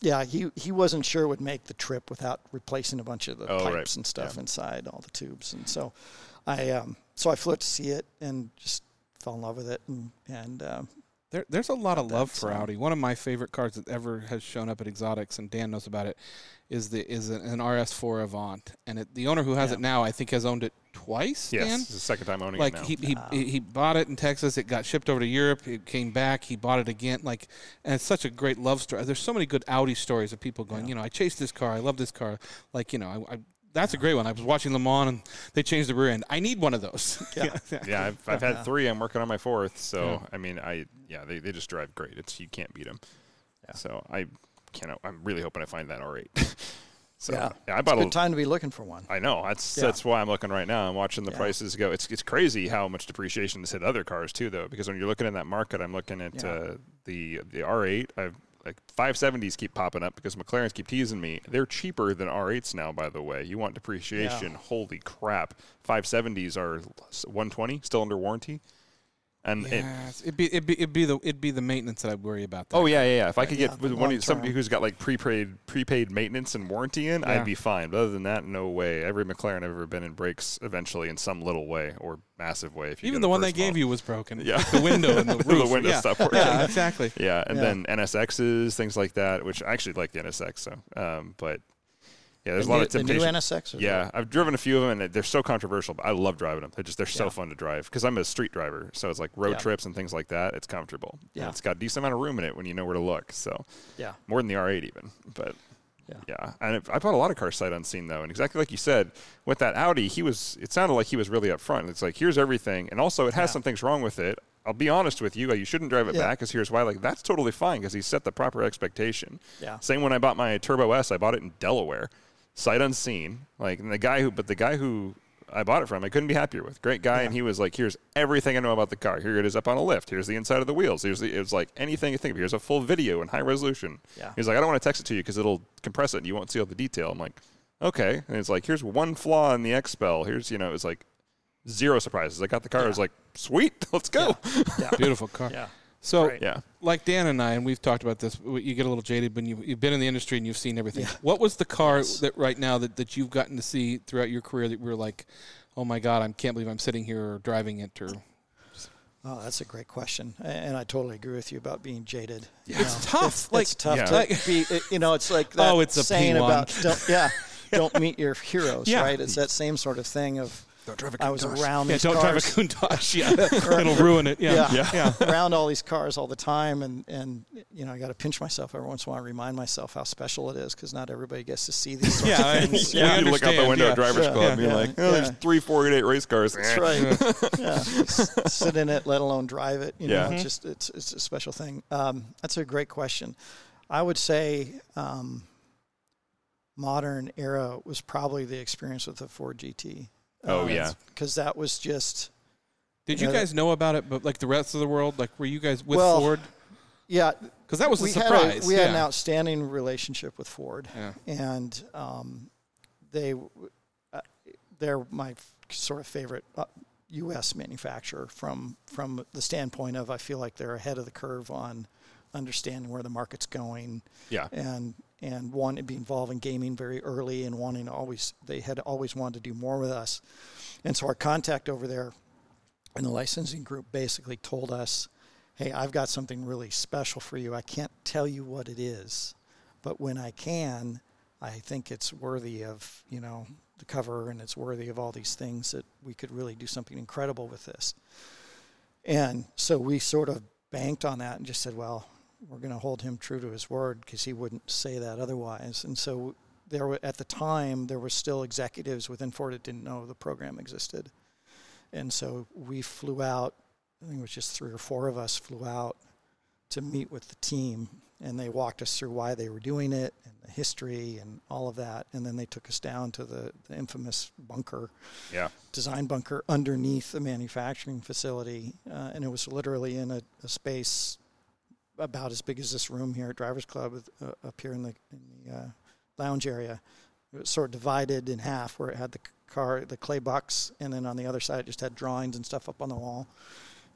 yeah, he he wasn't sure would make the trip without replacing a bunch of the Oh, pipes right. and stuff inside all the tubes, and so I um, so I flew out to see it and just fell in love with it, and and um, There, there's a lot of love for. Uh, Audi. One of my favorite cars that ever has shown up at Exotics, and Dan knows about it, is the is an, an RS4 Avant, and it, the owner who has Yeah. it now, I think, has owned it twice. Yes, Dan? it's the second time owning like it now. he he, he he bought it in Texas. It got shipped over to Europe. It came back. He bought it again. Like, and it's such a great love story. There's so many good Audi stories of people going. You know, I chased this car. I love this car. Like, you know, I. I that's a great one. I was watching Le Mans and they changed the rear end. I need one of those. (laughs) (laughs) Yeah. yeah, I've, I've had three. I'm working on my fourth. So Yeah. I mean, I yeah, they, they just drive great. It's you can't beat them. Yeah. So I can't. I'm really hoping I find that R8. (laughs) so yeah, yeah, I bought a a good time to be looking for one. I know that's Yeah. that's why I'm looking right now. I'm watching the Yeah. prices go. It's it's crazy how much depreciation has hit other cars too, though. Because when you're looking in that market, I'm looking at Yeah. uh, the the R8. I've like 570s keep popping up because McLarens keep teasing me. They're cheaper than R8s now, by the way. You want depreciation? Holy crap! 570s are 120, still under warranty. And it, it'd be it'd be it'd be the it'd be the maintenance that I'd worry about. there. Oh yeah, yeah, yeah. If I could Yeah, get one somebody who's got like prepaid prepaid maintenance and warranty in, Yeah. I'd be fine. But other than that, no way. Every McLaren I've ever been in breaks eventually in some little way or massive way. If you even the one they gave model. you was broken. Yeah. the window and the (laughs) The window yeah. working. Yeah, exactly. Yeah, and then NSXs, things like that, which I actually like the NSX. So, um, but yeah, there's the a lot new, of the new. NSX. or Yeah, I've driven a few of them, and they're so controversial. But I love driving them. They're just they're so fun to drive because I'm a street driver, so it's like road Yeah. trips and things like that. It's comfortable. And Yeah. it's got a decent amount of room in it when you know where to look. So yeah, more than the R8 even. But Yeah. yeah, and it, I bought a lot of cars sight unseen though, and exactly like you said with that Audi, he was. It sounded like he was really upfront. It's like here's everything, and also it has Yeah. some things wrong with it. I'll be honest with you, you shouldn't drive it Yeah. back. Because here's why. Like that's totally fine because he set the proper expectation. Yeah. Same when I bought my Turbo S, I bought it in Delaware, sight unseen. Like and the guy who, but the guy who I bought it from, I couldn't be happier with. Great guy, and he was like, "Here's everything I know about the car. Here it is up on a lift. Here's the inside of the wheels. Here's the. It was like anything you think of. Here's a full video in high resolution. Yeah. He's like, I don't want to text it to you because it'll compress it and you won't see all the detail. I'm like, okay. And it's like, here's one flaw in the XPEL. Here's you know, it's like zero surprises. I got the car. I was like, sweet, (laughs) let's go. yeah, Beautiful car. yeah. So, Great. Yeah. Like Dan and I, and we've talked about this. You get a little jaded when you you've been in the industry and you've seen everything. Yeah. What was the car Yes. that right now that, that you've gotten to see throughout your career that we were like, oh my god, I can't believe I'm sitting here or driving it or Oh, that's a great question, and I totally agree with you about being jaded. you It's tough, It's, like- it's tough Yeah. to be. you know, it's like (laughs) oh, that Oh, it's a saying P1. about don't, yeah, (laughs) don't meet your heroes, Yeah. right? It's that same sort of thing of Don't drive a I was around yeah, these don't cars, drive a Countach. Yeah, (laughs) it'll ruin it. Yeah, Yeah. yeah. (laughs) around all these cars all the time, and and you know I got to pinch myself every once in a while, and remind myself how special it is because not everybody gets to see these sorts Yeah, I- of things. we (laughs) Yeah, you look out the window yeah. at Drivers Yeah. Club Yeah. and you're Yeah. like, oh, there's Yeah. three 488 race cars. That's right. yeah, sit in it, let alone drive it. You know, Yeah. it's just it's it's a special thing. Um, that's a great question. I would say um, modern era was probably the experience with the Ford GT. Oh, yeah. because that was just Did You you know, guys know about it? But like the rest of the world, like were you guys with Well, Ford? yeah. Because that was a surprise. had a, we had an outstanding relationship with Ford. Yeah. and um, they uh, they're my f- sort of favorite uh, U.S. manufacturer from from the standpoint of I feel like they're ahead of the curve on understanding where the market's going Yeah. and and wanting to be involved in gaming very early and wanting to always they had always wanted to do more with us, and so our contact over there in the licensing group basically told us, "Hey, I've got something really special for you. I can't tell you what it is, but when I can, I think it's worthy of you know the cover and it's worthy of all these things that we could really do something incredible with this." And so we sort of banked on that and just said, "Well, we're going to hold him true to his word because he wouldn't say that otherwise." And so there were at the time there were still executives within Ford that didn't know the program existed, and so we flew out. I think it was just three or four of us flew out to meet with the team and they walked us through why they were doing it and the history and all of that. And then they took us down to the, the infamous bunker, Yeah. design bunker underneath the manufacturing facility, uh, and it was literally in a, a space about as big as this room here at Drivers Club uh, up here in the in the uh, lounge area. It was sort of divided in half, where it had the car, the clay box, and then on the other side it just had drawings and stuff up on the wall.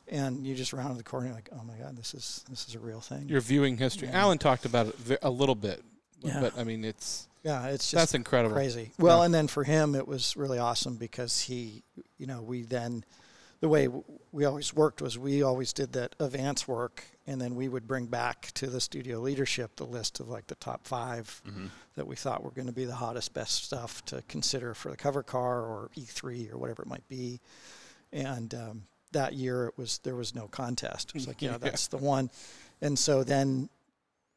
And you just rounded the corner, like, oh my god, this is this is a real thing. You're viewing history. Yeah. Alan talked about it a little bit, Yeah. but I mean, it's yeah, it's just that's incredible. crazy. Well, Yeah. and then for him, it was really awesome because he, you know, we then, the way we always worked was we always did that advance work, and then we would bring back to the studio leadership the list of like the top 5 that we thought were going to be the hottest, best stuff to consider for the cover car or E3 or whatever it might be. And um, that year, it was there was no contest. It was like, yeah, (laughs) Yeah. that's the one. And so then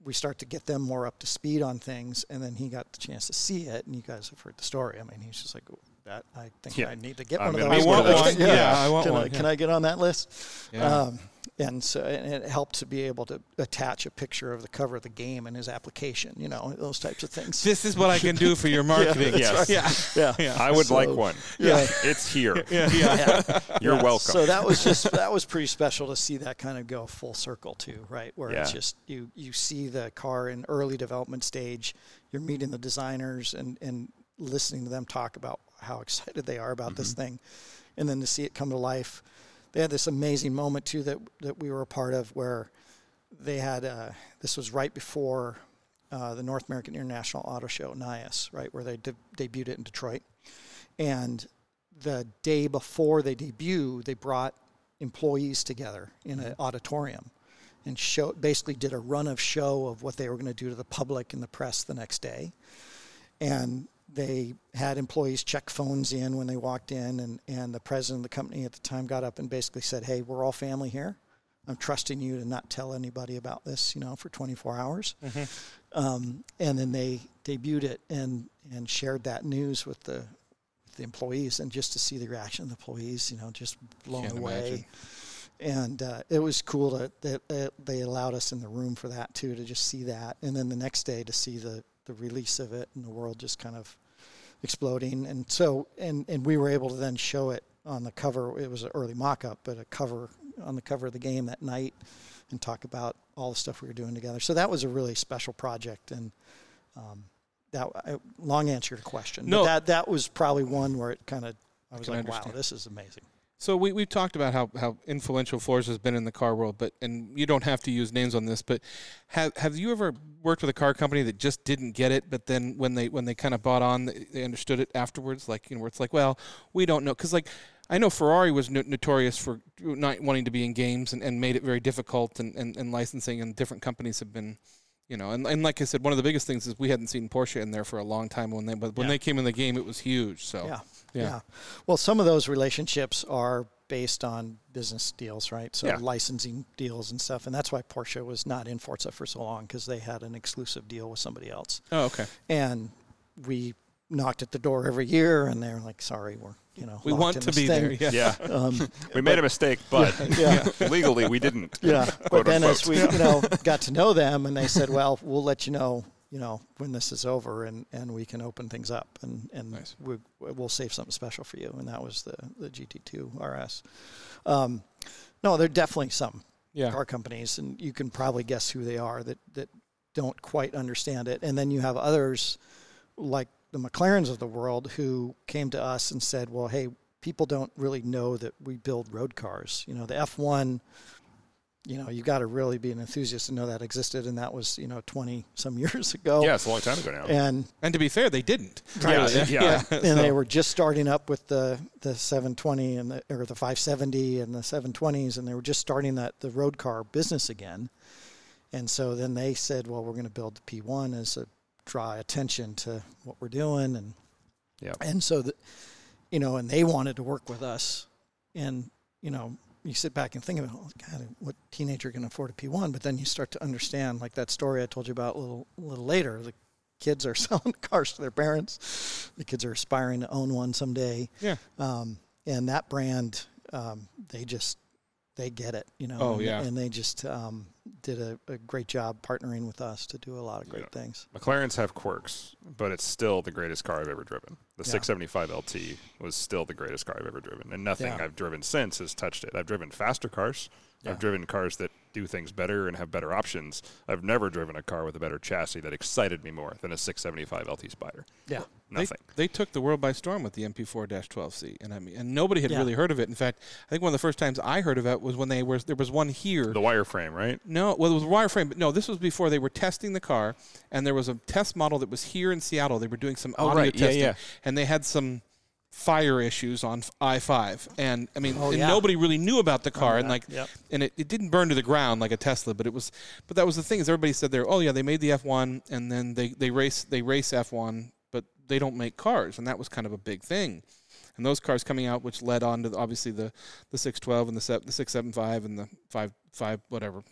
we start to get them more up to speed on things, and then he got the chance to see it, and you guys have heard the story. I mean, he's just like, "Oh, "That I think Yeah. I need to get I'm one of gonna those." be one of Like, those. Yeah, I want can one, I, yeah. Can I get on that list? Yeah. Um, and so and it helped to be able to attach a picture of the cover of the game and his application, you know, those types of things. this is what I can do for your (laughs) marketing. that's Yes. (laughs) Yeah. yeah, I would So- like one. Yeah. It's here. (laughs) Yeah. Yeah. You're Yeah. welcome. So that was just that was pretty special to see that kind of go full circle too, right? Where it's just you you see the car in early development stage, you're meeting the designers and and listening to them talk about how (laughs) excited they are about this Mm-hmm. thing, and then to see it come to life. They had this amazing moment too that that we were a part of where they had uh, this was right before uh, the North American International Auto Show NIAS, right where they de- debuted it in Detroit, and the day before they debut, they brought employees together in an auditorium and show basically did a run of show of what they were going to do to the public and the press the next day. And they had employees check phones in when they walked in, and, and the president of the company at the time got up and basically said, Hey, we're all family here. I'm trusting you to not tell anybody about this, you know, for 24 hours. Um, and then they debuted it and, and shared that news with the with the employees and just to see the reaction of the employees, you know, just blown Can't away. And uh, it was cool to, that that they allowed us in the room for that too, to just see that. And then the next day to see the, the release of it and the world just kind of exploding. And so, and, and we were able to then show it on the cover. It was an early mock up, but a cover on the cover of the game that night and talk about all the stuff we were doing together. So that was a really special project. And, um, that I, long answer to your question. No. but that that was probably one where it kind of I was can like, wow, this is amazing. So we we've talked about how, how influential Forza has been in the car world, but and you don't have to use names on this, but have have you ever worked with a car company that just didn't get it, but then when they when they kind of bought on, they, they understood it afterwards, like you know, where it's like, well, we don't know, because like I know Ferrari was no- notorious for not wanting to be in games and, and made it very difficult, and, and, and licensing, and different companies have been. You know, and, and like I said, one of the biggest things is we hadn't seen Porsche in there for a long time. When they but when Yeah. they came in the game, it was huge. So Yeah. Yeah. yeah, Well, some of those relationships are based on business deals, right? So Yeah. licensing deals and stuff, and that's why Porsche was not in Forza for so long because they had an exclusive deal with somebody else, Oh, okay. and we knocked at the door every year, and they're like, "Sorry, we're you know We want to be thing." there. Yeah. Yeah. Um, We made a mistake, but (laughs) yeah. (laughs) legally we didn't. Yeah, but Quote, then as unquote. we you know (laughs) got to know them, and they said, "Well, we'll let you know, you know, when this is over, and, and we can open things up, and and Nice. we we'll save something special for you." And that was the the GT2 RS. Um, no, there are definitely some Yeah. car companies, and you can probably guess who they are that that don't quite understand it, and then you have others like the McLarens of the world who came to us and said, "Well, hey." People don't really know that we build road cars. You know, the F1 you know, you got to really be an enthusiast to know that existed, and that was you know twenty some (laughs) years ago. Yeah, it's a long time ago now. And And to be fair, they didn't. Yeah, Really. yeah. (laughs) and So- they were just starting up with the the 720 and the or the 570 and the 720s, and they were just starting that the road car business again. And so then they said, well, we're going to build the P1 as a draw attention to what we're doing, and Yeah. and so that you know, and they wanted to work with us, and you know. You sit back and think about, oh, God, what teenager can afford a P1? But then you start to understand, like that story I told you about a little, a little later. The kids are (laughs) selling cars to their parents. The kids are aspiring to own one someday. Yeah. Um, and that brand, um, they just they get it, you know. Oh, and, yeah. And they just um, did a, a great job partnering with us to do a lot of great Yeah. things. McLarens have quirks, but it's still the greatest car I've ever driven. The Yeah. 675 LT was still the greatest car I've ever driven, and nothing Yeah. I've driven since has touched it. I've driven faster cars. I've driven cars that do things better and have better options. I've never driven a car with a better chassis that excited me more than a 675 LT Spider. Yeah. They, Nothing. they took the world by storm with the MP4-12C, and I mean, and nobody had Yeah. really heard of it. In fact, I think one of the first times I heard of it was when they were there was one here. the wireframe, right? No, well, it was wireframe, but no, this was before they were testing the car, and there was a test model that was here in Seattle. They were doing some Oh, audio right. Yeah, testing, yeah. and they had some fire issues on I five, and I mean, Oh, and yeah. nobody really knew about the car, and like, Yep. and it, it didn't burn to the ground like a Tesla, but it was, but that was the thing is everybody said there, oh yeah, they made the F one, and then they they race they race F one, but they don't make cars, and that was kind of a big thing. And those cars coming out, which led on to the, obviously the the six twelve and the se- the six seven five and the five five whatever.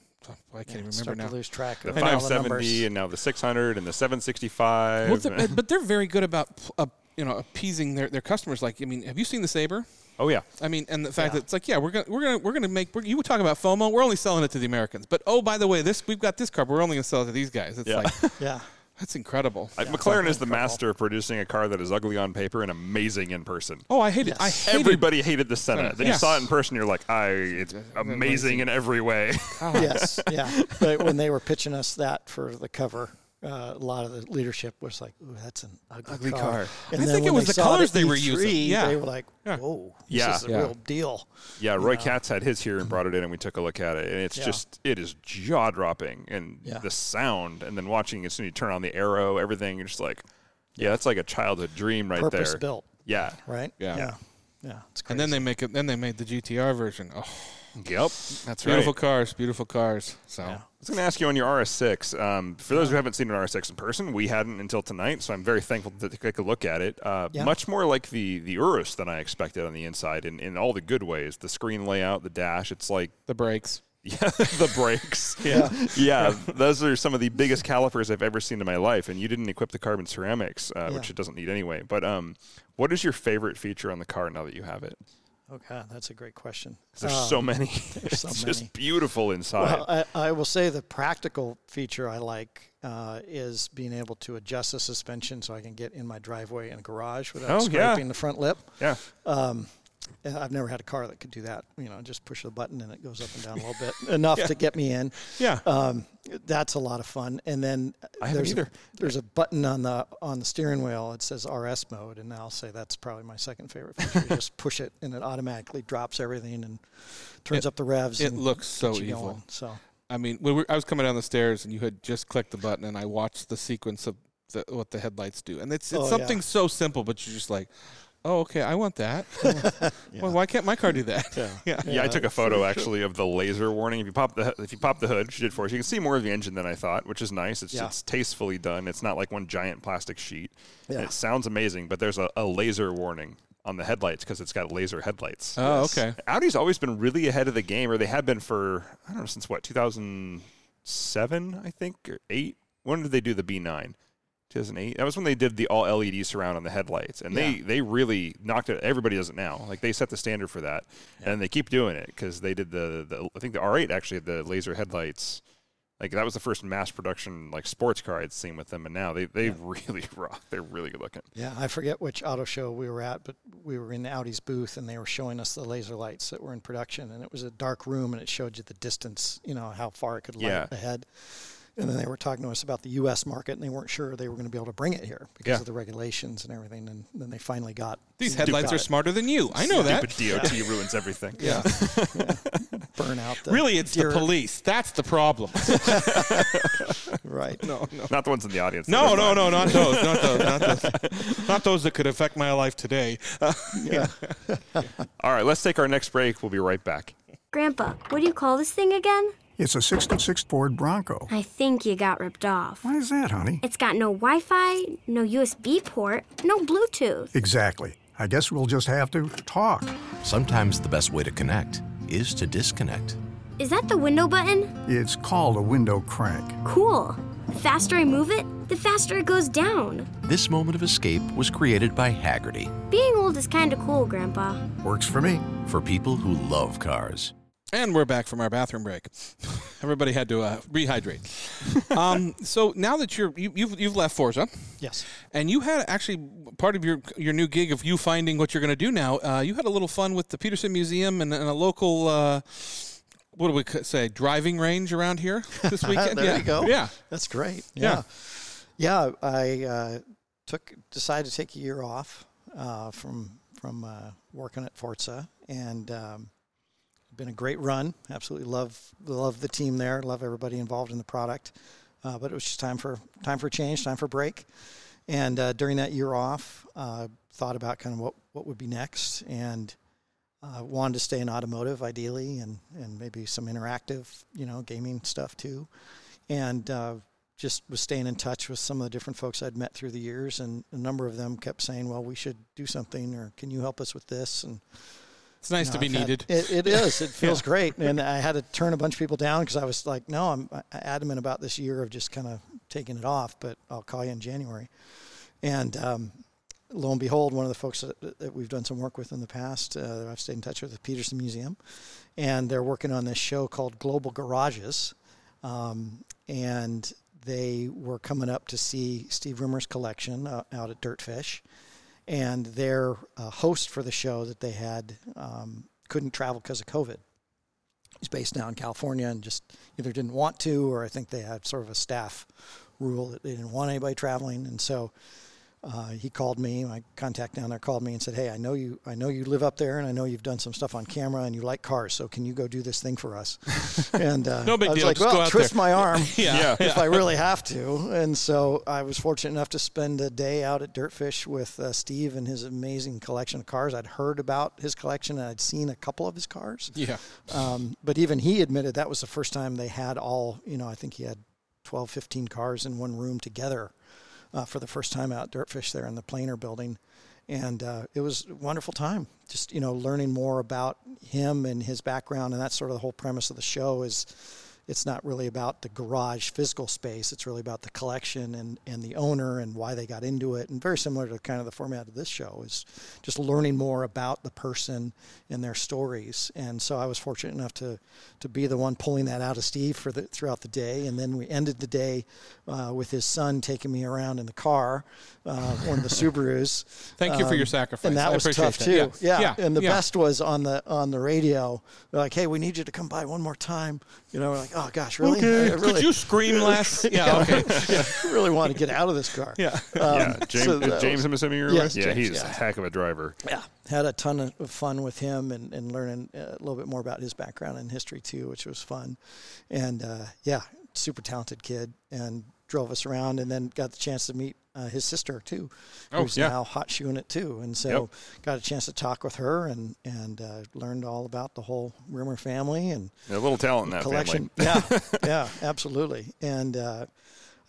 I can't even remember now. to lose track The of all the 570 numbers. and now the 600 and the 765. Well, they're- but they're very good about uh, you know appeasing their, their customers. Like, I mean, have you seen the Sabre? oh yeah, I mean, and the fact Yeah. that it's like, yeah, we're gonna we're gonna we're gonna make. We're, you would talk about FOMO. We're only selling it to the Americans. But oh, by the way, this we've got this car. But we're only gonna sell it to these guys. It's Yeah. like (laughs) Yeah. that's incredible. Uh, McLaren is the master of producing a car that is ugly on paper and amazing in person. oh, I hate it. I hated Everybody hated the Senna. Senna, Then you saw it in person, you're like, I, it's amazing in every way. yes, yeah. (laughs) But when they were pitching us that for the cover, uh, a lot of the leadership was like, "Ooh, that's an ugly, Ugly car." car. And I then think it was the colors at they were E3, using. Yeah. they were like, Yeah. "Whoa, this Yeah. is the Yeah. real deal." Yeah, Roy Katz had his here and brought it in, and we took a look at it, and it's Yeah. just it is jaw dropping, and Yeah. the sound, and then watching as soon as you turn on the aero, everything, you're just like, yeah, that's like a childhood dream right Purpose there. built, Yeah. right? Yeah. yeah, yeah. It's crazy. And then they make it. Then they made the GTR version. Oh, Yep. That's right. beautiful cars, beautiful cars. So Yeah. I was going to ask you on your RS6. Um, for those who haven't seen an RS6 in person, we hadn't until tonight, so I'm very thankful to take a look at it. Uh, Yeah. Much more like the the Urus than I expected on the inside, in, in all the good ways. The screen layout, the dash. It's like the brakes. (laughs) yeah, the brakes. (laughs) Yeah. yeah, those are some of the biggest calipers I've ever seen in my life. And you didn't equip the carbon ceramics, uh, which it doesn't need anyway. But um, what is your favorite feature on the car now that you have it? Oh god, that's a great question. There's Um, so many. (laughs) there's so it's many. just beautiful inside. Well, I, I will say the practical feature I like uh, is being able to adjust the suspension so I can get in my driveway and garage without Oh, yeah. scraping the front lip. yeah. Um, I've never had a car that could do that. You know, just push the button and it goes up and down a little bit, (laughs) enough to get me in. Yeah. Um, that's a lot of fun. And then there's. A, there's a button on the on the steering wheel. It says RS mode, and I'll say that's probably my second favorite feature. just (laughs) push it, and it automatically drops everything and turns It- up the revs. it and looks so evil. going. So I mean, we, I was coming down the stairs and you had just clicked the button, and I watched the sequence of the, what the headlights do, and it's it's Oh, yeah. something so simple, but you're just like, oh, okay, I want that. (laughs) well, why can't my car do that? yeah, (laughs) yeah. Yeah, I took a photo actually of the laser warning. If you pop the if you pop the hood, she did for us, you can see more of the engine than I thought, which is nice. It's Yeah. it's tastefully done. It's not like one giant plastic sheet. And Yeah. It sounds amazing, but there's a, a laser warning on the headlights because it's got laser headlights. Oh, Yes. okay. Audi's always been really ahead of the game, or they have been for I don't know since what 2007, I think, or eight. When did they do the B9? 2008. That was when they did the all LED surround on the headlights, and they Yeah. they really knocked it. Everybody does it now. Like they set the standard for that, and they keep doing it because they did the, the I think the R8 actually had the laser headlights. Like that was the first mass production like sports car I'd seen with them, and now they they (laughs) really rock. They're really good looking. Yeah, I forget which auto show we were at, but we were in Audi's booth and they were showing us the laser lights that were in production. And it was a dark room and it showed you the distance, you know, how far it could light Yeah. ahead. And then they were talking to us about the U.S. market and they weren't sure they were going to be able to bring it here because Yeah. of the regulations and everything. And then they finally got These got headlights are it. smarter than you. I know that. Stupid DOT ruins everything. Yeah. (laughs) (laughs) burn out Really, it's the police. That's the problem. (laughs) Right. no, no. Not the ones in the audience. No, no, no, not those, not those, not those, not those that could affect my life today. Yeah. All right, let's take our next break. We'll be right back. Grandpa, what do you call this thing again? It's a 66 Ford Bronco. I think you got ripped off. Why is that, honey? It's got no Wi Fi, no USB port, no Bluetooth. Exactly. I guess we'll just have to talk. Sometimes the best way to connect is to disconnect. Is that the window button? It's called a window crank. Cool. The faster I move it, the faster it goes down. This moment of escape was created by Hagerty Being old is kinda cool, Grandpa. Works for me. for people who love cars. And we're back from our bathroom break. (laughs) Everybody had to uh, rehydrate. (laughs) um, so now that you're you, you've you've left Forza, Yes. and you had actually part of your your new gig of you finding what you're going to do now. Uh, you had a little fun with the Peterson Museum and, and a local. Uh, what do we say? Driving range around here (laughs) this weekend. there yeah. you go. Yeah. That's great. Yeah. Yeah. Yeah. I uh, took decided to take a year off uh, from from uh, working at Forza, and um, been a great run. Absolutely love love the team there. Love everybody involved in the product. Uh, but it was just time for time for change, time for break. And uh, during that year off, uh, thought about kind of what what would be next, and uh, wanted to stay in automotive ideally, and and maybe some interactive, you know, gaming stuff too. And uh, just was staying in touch with some of the different folks I'd met through the years, and a number of them kept saying, "Well, we should do something, or can you help us with this?" And It's nice you to be I've had- needed. it, it (laughs) is. It feels great, and (laughs) I had to turn a bunch of people down because I was like, "No, I'm adamant about this year of just kind of taking it off, but I'll call you in January." And um, lo and behold, one of the folks that, that we've done some work with in the past, uh, I've stayed in touch with the Peterson Museum, and they're working on this show called Global Garages, um, and they were coming up to see Steve Rimmer's collection uh, out at Dirtfish, and their uh, host for the show that they had um, couldn't travel because of COVID. He's based now in California and just either didn't want to, or I think they had sort of a staff rule that they didn't want anybody traveling, and so uh, he called me. My contact down there called me and said, "Hey, I know you. I know you live up there, and I know you've done some stuff on camera, and you like cars. So can you go do this thing for us?" (laughs) And uh, No big I was deal, like, just go "Well, twist there." my arm." (laughs) Yeah. if I really have to. And so I was fortunate enough to spend a day out at Dirtfish with uh, Steve and his amazing collection of cars. I'd heard about his collection and I'd seen a couple of his cars. Yeah. Um, but even he admitted that was the first time they had all, you know, I think he had 12, 15 cars in one room together uh, for the first time out Dirtfish there in the Planer building. And uh, it was a wonderful time, just, you know, learning more about him and his background. And that's sort of the whole premise of the show is it's not really about the garage physical space. It's really about the collection and, and the owner and why they got into it. And very similar to kind of the format of this show is just learning more about the person and their stories. And so I was fortunate enough to, to be the one pulling that out of Steve for the, throughout the day. And then we ended the day uh, with his son taking me around in the car, uh, one of the (laughs) Subarus. Thank you for your Um, sacrifice. And that I was tough that. too. Yeah. Yeah. Yeah. And the Yeah. best was on the on the radio. They're like, "Hey, we need you to come by one more time." You know, we're like, "Oh gosh, really? I Could really, you scream less? (laughs) Yeah. Okay. yeah, really want to get out of this car." Yeah. Um, yeah, James, so James was- I'm assuming you're Yes, with? Yeah, James, he's yeah. a heck of a driver. yeah, had a ton of fun with him and, and learning uh, a little bit more about his background and history too, which was fun. And uh, yeah, super talented kid, and drove us around, and then got the chance to meet uh, his sister too, Oh, who's yeah. now hot shoeing it too. And so got a chance to talk with her and and uh, learned all about the whole Rimmer family and A little talent in that collection. family. yeah, (laughs) yeah, absolutely. And uh,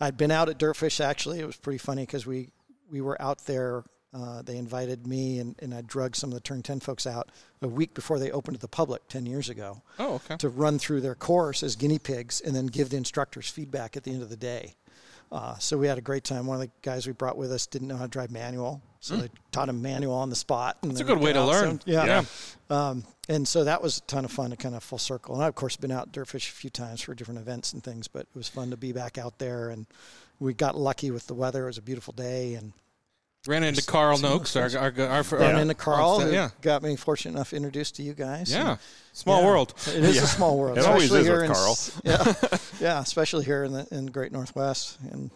I'd been out at Dirtfish actually. It was pretty funny because we we were out there. Uh, they invited me and, and I drugged some of the Turn 10 folks out a week before they opened to the public 10 years ago Oh, okay. to run through their course as guinea pigs and then give the instructors feedback at the end of the day. Uh, so we had a great time. One of the guys we brought with us didn't know how to drive manual, so they taught him manual on the spot. and That's a good way to out learn. some- yeah. Yeah. Um, and so that was a ton of fun to kind of full circle. And I, of course, been out Dirtfish a few times for different events and things, but it was fun to be back out there. And we got lucky with the weather. It was a beautiful day. And Ran into Carl Noakes, our our, our, our ran into Carl, who yeah. got me fortunate enough introduced to you guys. Yeah. And- Small yeah, world. It is a small world. It always especially is here with in Carl. Yeah, (laughs) yeah, especially here in the in the Great Northwest. And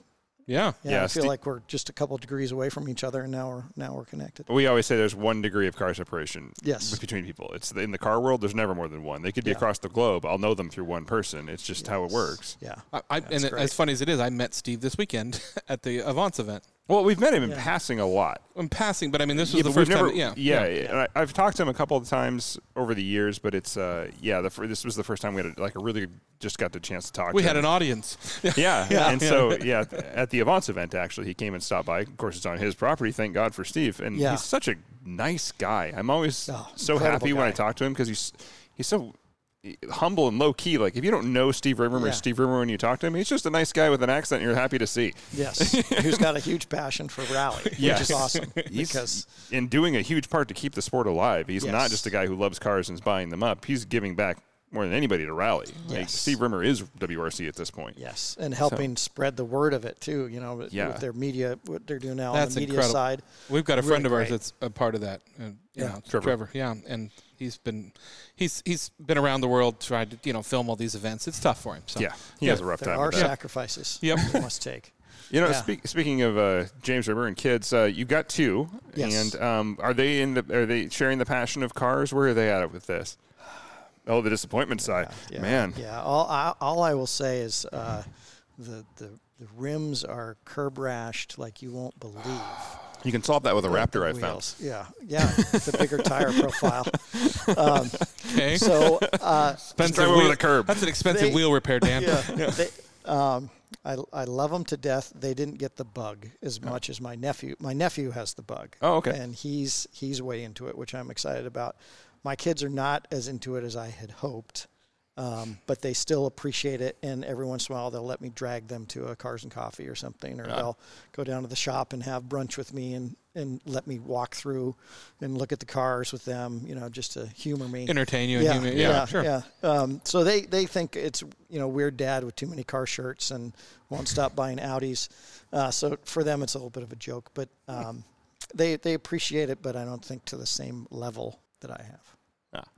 Yeah. yeah, Yeah, I feel Ste- like we're just a couple degrees away from each other, and now we're now we're connected. We always say there's one degree of car separation Yes. between people. It's in the car world. There's never more than one. They could be Yeah. across the globe. I'll know them through one person. It's just how it works. Yeah, I, I, That's and it- as funny as it is, I met Steve this weekend (laughs) at the Avance event. Well, we've met him in Yeah. passing a lot. I'm passing, but I mean, this was Yeah, the but we've first time. never- yeah. yeah. and I, I've talked to him a couple of times over the years, but it's uh, yeah. The, fir- this was the first time we had a, like a really just got the chance to talk. We to had him. an audience. (laughs) Yeah, (laughs) Yeah. and so yeah, at the Avance event, actually, he came and stopped by. Of course, it's on his property. Thank God for Steve, and Yeah. he's such a nice guy. I'm always Oh, so incredible happy when I talk to him because he's he's so humble and low key. Like if you don't know Steve Rimmer Yeah. or Steve Rimmer when you talk to him, he's just a nice guy with an accent you're happy to see. yes, (laughs) who's got a huge passion for rally, which Yes. is awesome (laughs) He's because in doing a huge part to keep the sport alive. He's not just a guy who loves cars and is buying them up. He's giving back more than anybody to rally. Like, Steve Rimmer is WRC at this point. Yes, and helping spread the word of it too. You know, with, Yeah. with their media, what they're doing now That's on the media incredible. side. We've got a Really friend of ours great. that's a part of that. You Yeah. know, Trevor. Trevor. Yeah, and he's been he's he's been around the world trying to you know film all these events. It's tough for him. So Yeah, he Yeah. has a rough There time. are with that. sacrifices. Yep. you must take. (laughs) You know, Yeah. speak, speaking of uh, James Rimmer and kids, uh, you got two, Yes. and um, are they in the? Are they sharing the passion of cars? Where are they at with this? Oh, the disappointment side, Yeah, man. Yeah. All I, all I will say is uh, the, the the rims are curb rashed like you won't believe. You can solve that with a Raptor I found. wheels. Yeah. Yeah. the bigger tire profile. (laughs) Um, okay, so uh, expensive drive over wheel- the curb. That's an expensive They- wheel repair, Dan. yeah. (laughs) They, um, I, I love them to death. They didn't get the bug as much as my nephew. My nephew has the bug. Oh, okay. And he's he's way into it, which I'm excited about. My kids are not as into it as I had hoped, um, but they still appreciate it. And every once in a while, they'll let me drag them to a Cars and Coffee or something, or they'll go down to the shop and have brunch with me and and let me walk through and look at the cars with them. You know, just to humor me Entertain you. and yeah, human- yeah, yeah, sure. yeah. Um, so they, they think it's you know weird dad with too many car shirts and won't stop buying Audis. Uh, so for them, it's a little bit of a joke, but um, they they appreciate it, but I don't think to the same level that I have. Ah.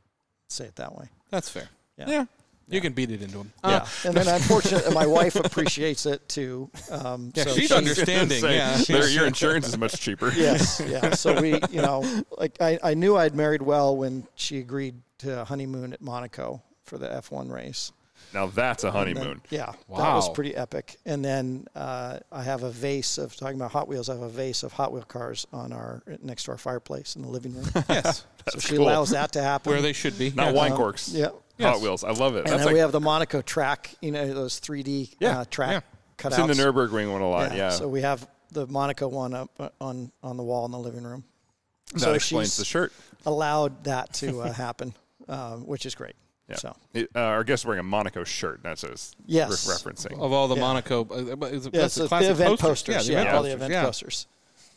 Say it that way. That's fair. Yeah. You can beat it into him. yeah, and then (laughs) unfortunately, my wife appreciates it too. Um, Yeah, so she's she- understanding. (laughs) Say, yeah, she's- your (laughs) insurance is much cheaper. Yes, yeah. So we, you know, like I, I knew I'd married well when she agreed to a honeymoon at Monaco for the F1 race. Now that's a And then- honeymoon. yeah, that was pretty epic. And then uh, I have a vase of talking about Hot Wheels. I have a vase of Hot Wheel cars on our next to our fireplace in the living room. (laughs) yes, so she cool. allows that to happen. where they should be. Not yeah. wine Um, corks. Yeah. Hot Yes. Wheels. I love it. And That's then like we have the Monaco track. You know those 3D Yeah, uh, track yeah. cutouts. it's in the Nurburgring one a lot. Yeah, So we have the Monaco one up uh, on on the wall in the living room. that so explains she's the shirt. allowed that to uh, (laughs) happen, um, which is great. Yeah. So It, uh, our guest is wearing a Monaco shirt. That's what it's Yes. re- referencing. of all the Yeah. Monaco. Uh, but it's, yeah, that's so the classic the event posters. posters. Yeah, Yeah, the event all the event yeah. posters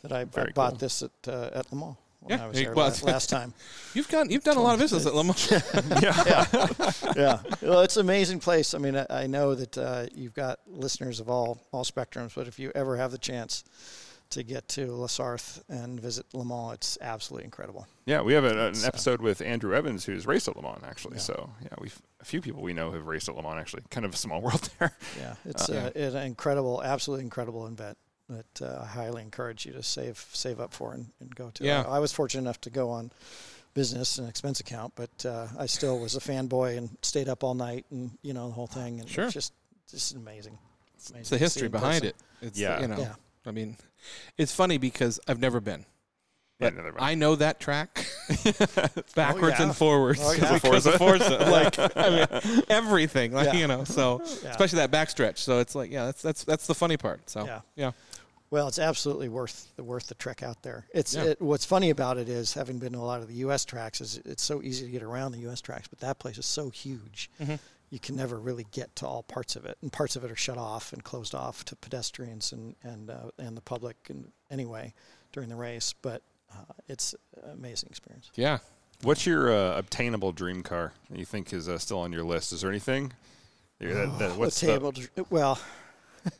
that I, I Very bought cool. this at uh, at Le Mans when Yeah, I was you- there last, last time. (laughs) You've got you've done a lot of business at Le Mans. (laughs) yeah, well, it's an amazing place. I mean, I, I know that uh, you've got listeners of all all spectrums, but if you ever have the chance to get to La Sarthe and visit Le Mans, it's absolutely incredible. Yeah, we have a, an episode with Andrew Evans, who's raced at Le Mans, actually. So, yeah, we've a few people we know have raced at Le Mans, actually. Kind of a small (laughs) world there. Yeah, it's uh, an incredible, absolutely incredible event that uh, I highly encourage you to save save up for and, and go to. Yeah. I, I was fortunate enough to go on business and expense account, but uh, I still was a fanboy and stayed up all night and you know the whole thing. And Sure. it's just just amazing. It's the amazing to see history behind person. it. It's Yeah. you know. Yeah. I mean, it's funny because I've never been. But neither have I. I know that track (laughs) backwards yeah. and forwards Oh, yeah. because of Forza. (laughs) like I mean, everything. Like Yeah. you know, so (laughs) Yeah. especially that backstretch. So it's like, yeah, that's that's that's the funny part. So Yeah. yeah, Well, it's absolutely worth the worth the trek out there. It's Yeah. it, what's funny about it is having been to a lot of the U.S. tracks is it's so easy to get around the U.S. tracks, but that place is so huge, Mm-hmm. You can never really get to all parts of it, and parts of it are shut off and closed off to pedestrians and and uh, and the public and anyway during the race. But uh, it's an amazing experience. yeah. What's your uh, obtainable dream car that you think is uh, still on your list? Is there anything? Yeah, that- that- what's a the- dr- well, (laughs)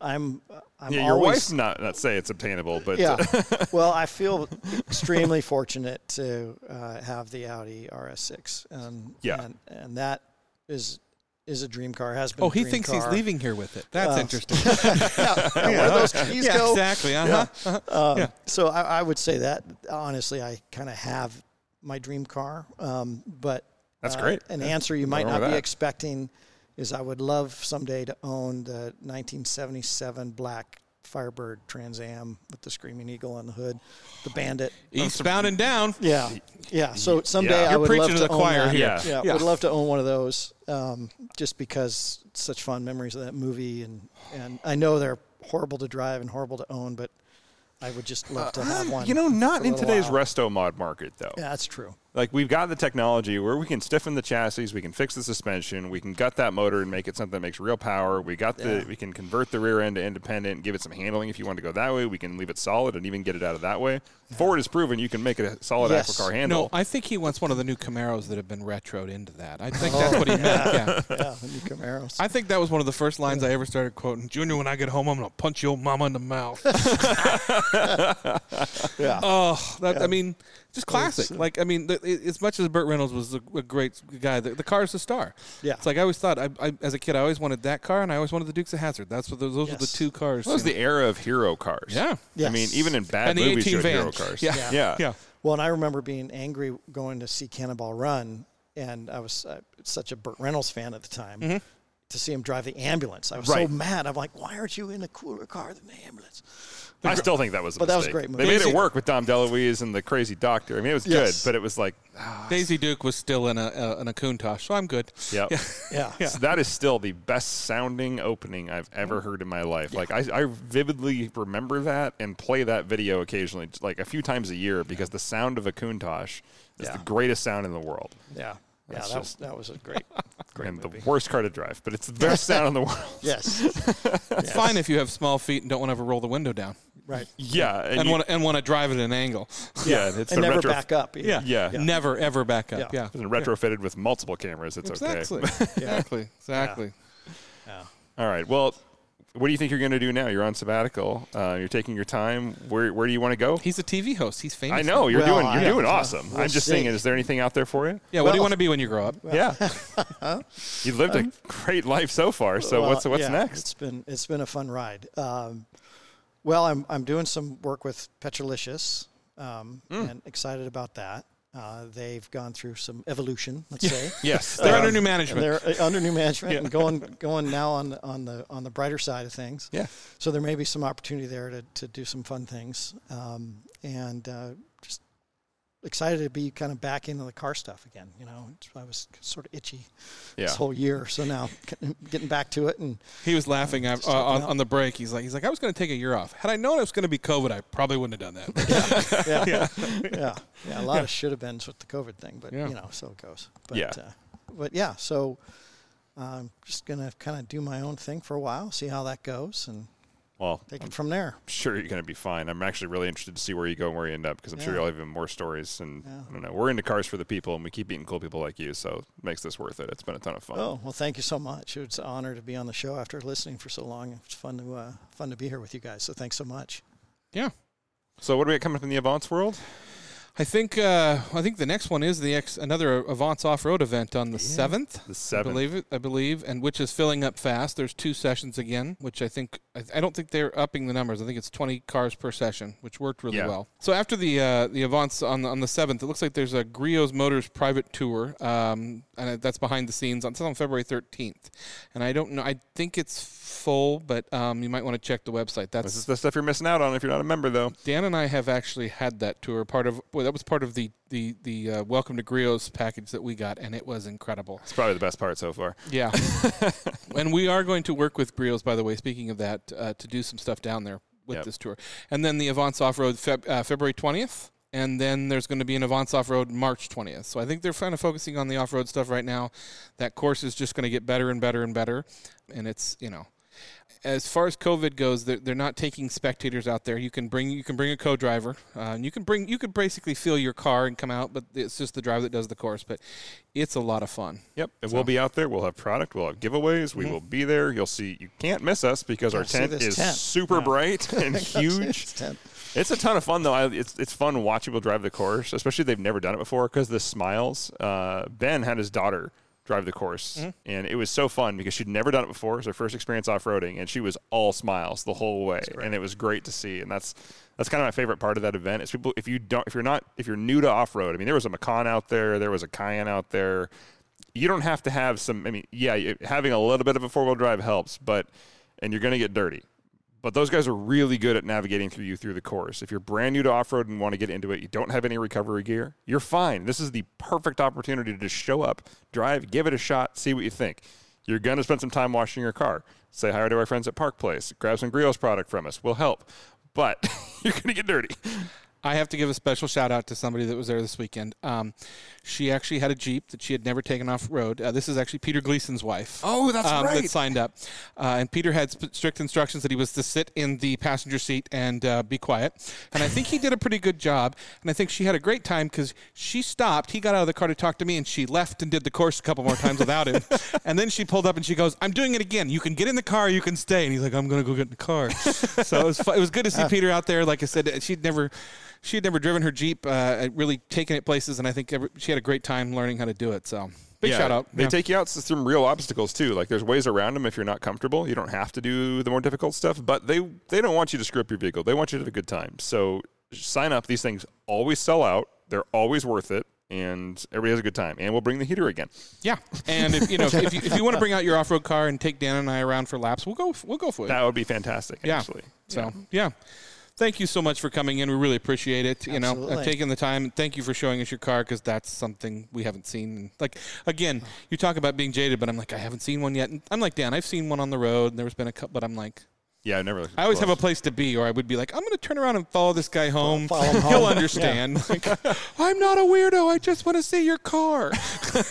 I'm I'm yeah, your always wife's not not say it's obtainable, but yeah. (laughs) well, I feel extremely fortunate to uh, have the Audi RS6, and Yeah. and, and that is is a dream car. Has been. Oh, a he dream thinks he's leaving here with it. That's Uh, interesting. (laughs) yeah, where those (laughs) keys yeah, go. exactly. Uh-huh. Um, Yeah. So I, I would say that honestly, I kind of have my dream car, um, but That's uh, great. An answer you might not be that. expecting is I would love someday to own the 1977 black Firebird Trans Am with the Screaming Eagle on the hood, the Bandit. Eastbound and down. Yeah, yeah. So someday Yeah. I You're would love preaching to to the own choir that. here. Yeah. Yeah, Yeah. would love to own one of those, um, just because such fun memories of that movie, and and I know they're horrible to drive and horrible to own, but I would just love to have one. you know, not in today's while. resto mod market though. Yeah, that's true. Like we've got the technology where we can stiffen the chassis, we can fix the suspension, we can gut that motor and make it something that makes real power. We got the Yeah. we can convert the rear end to independent, and give it some handling if you want to go that way. We can leave it solid and even get it out of that way. Ford has proven you can make it a solid Yes. axle car handle. No, I think he wants one of the new Camaros that have been retroed into that. I think (laughs) oh, that's what he meant. Yeah. (laughs) yeah, the new Camaros. I think that was one of the first lines I ever started quoting. Junior, when I get home, I'm gonna punch your mama in the mouth. (laughs) yeah. oh, that I mean, just classic. It's- Like I mean, the, it- as much as Burt Reynolds was a, a great guy, the, the car is a star. Yeah. It's like I always thought. I, I, as a kid, I always wanted that car, and I always wanted the Dukes of Hazzard. That's what those, those were the two cars. That was you the know. era of hero cars. yeah. Yes. I mean, even in bad And the movies, 18 you had hero cars. Yeah. Yeah. yeah. Yeah. Well, and I remember being angry going to see Cannonball Run, and I was uh, such a Burt Reynolds fan at the time. To see him drive the ambulance, I was Right. so mad. I'm like, why aren't you in a cooler car than the ambulance? I still think that was a But that was a mistake. great They movie. made it work with Dom DeLuise and the crazy doctor. I mean, it was Yes. good, but it was like, Daisy Duke was still in a uh, in a Countach, so I'm good. yep. Yeah, (laughs) So that is still the best sounding opening I've ever heard in my life. Like I, I vividly remember that and play that video occasionally, like a few times a year, because the sound of a Countach is Yeah. the greatest sound in the world. yeah, yeah. That's That was just- that was a great, (laughs) great and movie. the worst car to drive, but it's the best sound in the world. (laughs) yes, It's fine if you have small feet and don't want to ever roll the window down right. Yeah, and, and you- want and want to drive at an angle. yeah, it's and been never retro- back up. Yeah. Yeah. Never ever back up. Yeah. Yeah. It's been retrofitted with multiple cameras. It's Exactly. okay. exactly. (laughs) Exactly. Yeah. All right. Well, what do you think you're going to do now? You're on sabbatical. Uh, you're taking your time. Where Where do you want to go? He's a TV host. He's famous. I know you're Well, doing you're I- doing awesome. We'll I'm just see. saying, is there anything out there for you? Yeah. What do you want to be when you grow up? Yeah, (laughs) you lived a great life so far. So Well, what's what's yeah, next? It's been it's been a fun ride. Um, well, I'm I'm doing some work with Petrolicious, um, Hmm. and excited about that. Uh, they've gone through some evolution, let's say. (laughs) Yes, (laughs) They're um, under new management. They're uh, under new management and going going now on the, on the on the brighter side of things. Yeah. So there may be some opportunity there to, to do some fun things, um, and uh, excited to be kind of back into the car stuff again. You know, I was sort of itchy Yeah. this whole year, so now getting back to it and He was laughing uh, Just helping on, on the break. He's like, he's like, I was going to take a year off. Had I known it was going to be COVID, I probably wouldn't have done that. (laughs) (laughs) yeah, yeah, yeah, yeah. A lot of should have been with the COVID thing, but Yeah. you know, so it goes. But, Yeah. Uh, but yeah, so I'm just gonna kind of do my own thing for a while, see how that goes, and Well, take it from there. sure you're going to be fine. I'm actually really interested to see where you go and where you end up because I'm sure you'll have even more stories. And Yeah. I don't know, we're into cars for the people, and we keep meeting cool people like you, so it makes this worth it. It's been a ton of fun. Oh well, thank you so much. It's an honor to be on the show after listening for so long. It's fun to uh, fun to be here with you guys. So thanks so much. yeah. So what do we got coming up in the Avance world? I think uh, I think the next one is the ex, another Avance off road event on the seventh. The I seventh. believe it. I believe, and which is filling up fast. There's two sessions again, which I think I, I don't think they're upping the numbers. I think it's 20 cars per session, which worked really Yeah. well. So after the uh, the Avance on the, on the seventh, it looks like there's a Griot's Motors private tour, um, and that's behind the scenes. It's on February 13th, and I don't know. I think it's full, but um, you might want to check the website. This That's is the stuff you're missing out on if you're not a member, though. Dan and I have actually had that tour. Part of well, that was part of the the the uh, Welcome to Griot's package that we got, and it was incredible. It's probably the best part so far. Yeah, (laughs) and we are going to work with Griot's, by the way. Speaking of that, uh, to do some stuff down there with Yep. this tour, and then the Avance Off Road Feb- uh, February twentieth. And then there's going to be an Avance Off Road March 20th. So I think they're kind of focusing on the off road stuff right now. That course is just going to get better and better and better. And it's, you know, as far as COVID goes, they're, they're not taking spectators out there. You can bring you can bring a co-driver, uh, and you can bring you could basically fill your car and come out, but it's just the driver that does the course. But it's a lot of fun. Yep, and So- we'll be out there. We'll have product. We'll have giveaways. We will be there. You'll see. You can't miss us because our tent is tent. super bright (laughs) and huge. It's It's a ton of fun though. I, it's it's fun watching people drive the course, especially if they've never done it before because the smiles. Uh, ben had his daughter drive the course, Mm-hmm. and it was so fun because she'd never done it before. It was her first experience off roading, and she was all smiles the whole way, and it was great to see. And that's that's kind of my favorite part of that event. Is people if you don't if you're not if you're new to off road. I mean, there was a Macan out there, there was a Cayenne out there. You don't have to have some. I mean, yeah, having a little bit of a four wheel drive helps, but and you're going to get dirty. But those guys are really good at navigating through you through the course. If you're brand new to off road and want to get into it, you don't have any recovery gear, you're fine. This is the perfect opportunity to just show up, drive, give it a shot, see what you think. You're going to spend some time washing your car. Say hi to our friends at Park Place. Grab some Griot's product from us. We'll help. But (laughs) you're going to get dirty. I have to give a special shout out to somebody that was there this weekend. Um, she actually had a Jeep that she had never taken off road. Uh, this is actually Peter Gleason's wife. Oh, that's um, right. That signed up. Uh, and Peter had sp- strict instructions that he was to sit in the passenger seat and uh, be quiet. And I think he did a pretty good job. And I think she had a great time because she stopped. He got out of the car to talk to me, and she left and did the course a couple more times without him. (laughs) and then she pulled up and she goes, "I'm doing it again. You can get in the car, you can stay." And he's like, "I'm going to go get in the car." so it was fu- it was good to see Peter out there. Like I said, she'd never. She had never driven her Jeep, uh, really taken it places, and I think every, she had a great time learning how to do it. So, big Yeah, shout out. They Yeah. take you out to some real obstacles too. Like there's ways around them if you're not comfortable. You don't have to do the more difficult stuff, but they they don't want you to screw up your vehicle. They want you to have a good time. So sign up. These things always sell out. They're always worth it, and everybody has a good time. And we'll bring the heater again. Yeah, and if you know if you, if you want to bring out your off road car and take Dan and I around for laps, we'll go we'll go for it. That would be fantastic. yeah. Actually. So yeah. Thank you so much for coming in. We really appreciate it. You know, uh, taking the time. Thank you for showing us your car because that's something we haven't seen. Like again, you talk about being jaded, but I'm like I haven't seen one yet. And I'm like Dan. I've seen one on the road. And there's been a couple, but I'm like Yeah, I never. I always have a place to be, or I would be like I'm going to turn around and follow this guy home. follow him (laughs) He'll home. understand. (laughs) Like, I'm not a weirdo. I just want to see your car. (laughs)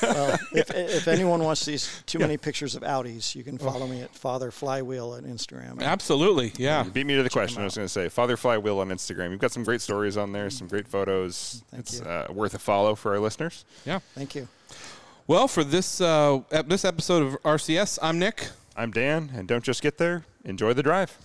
Well, if, if anyone wants these too many pictures of Audis, you can follow me at Father Flywheel on Instagram. Absolutely. Yeah. You beat me to the question. I was going to say Father Flywheel on Instagram. You've got some great stories on there, some great photos. Thank it's you. Uh, worth a follow for our listeners. Yeah. Thank you. Well, for this uh, this episode of RCS, I'm Nick. I'm Dan, and don't just get there. Enjoy the drive.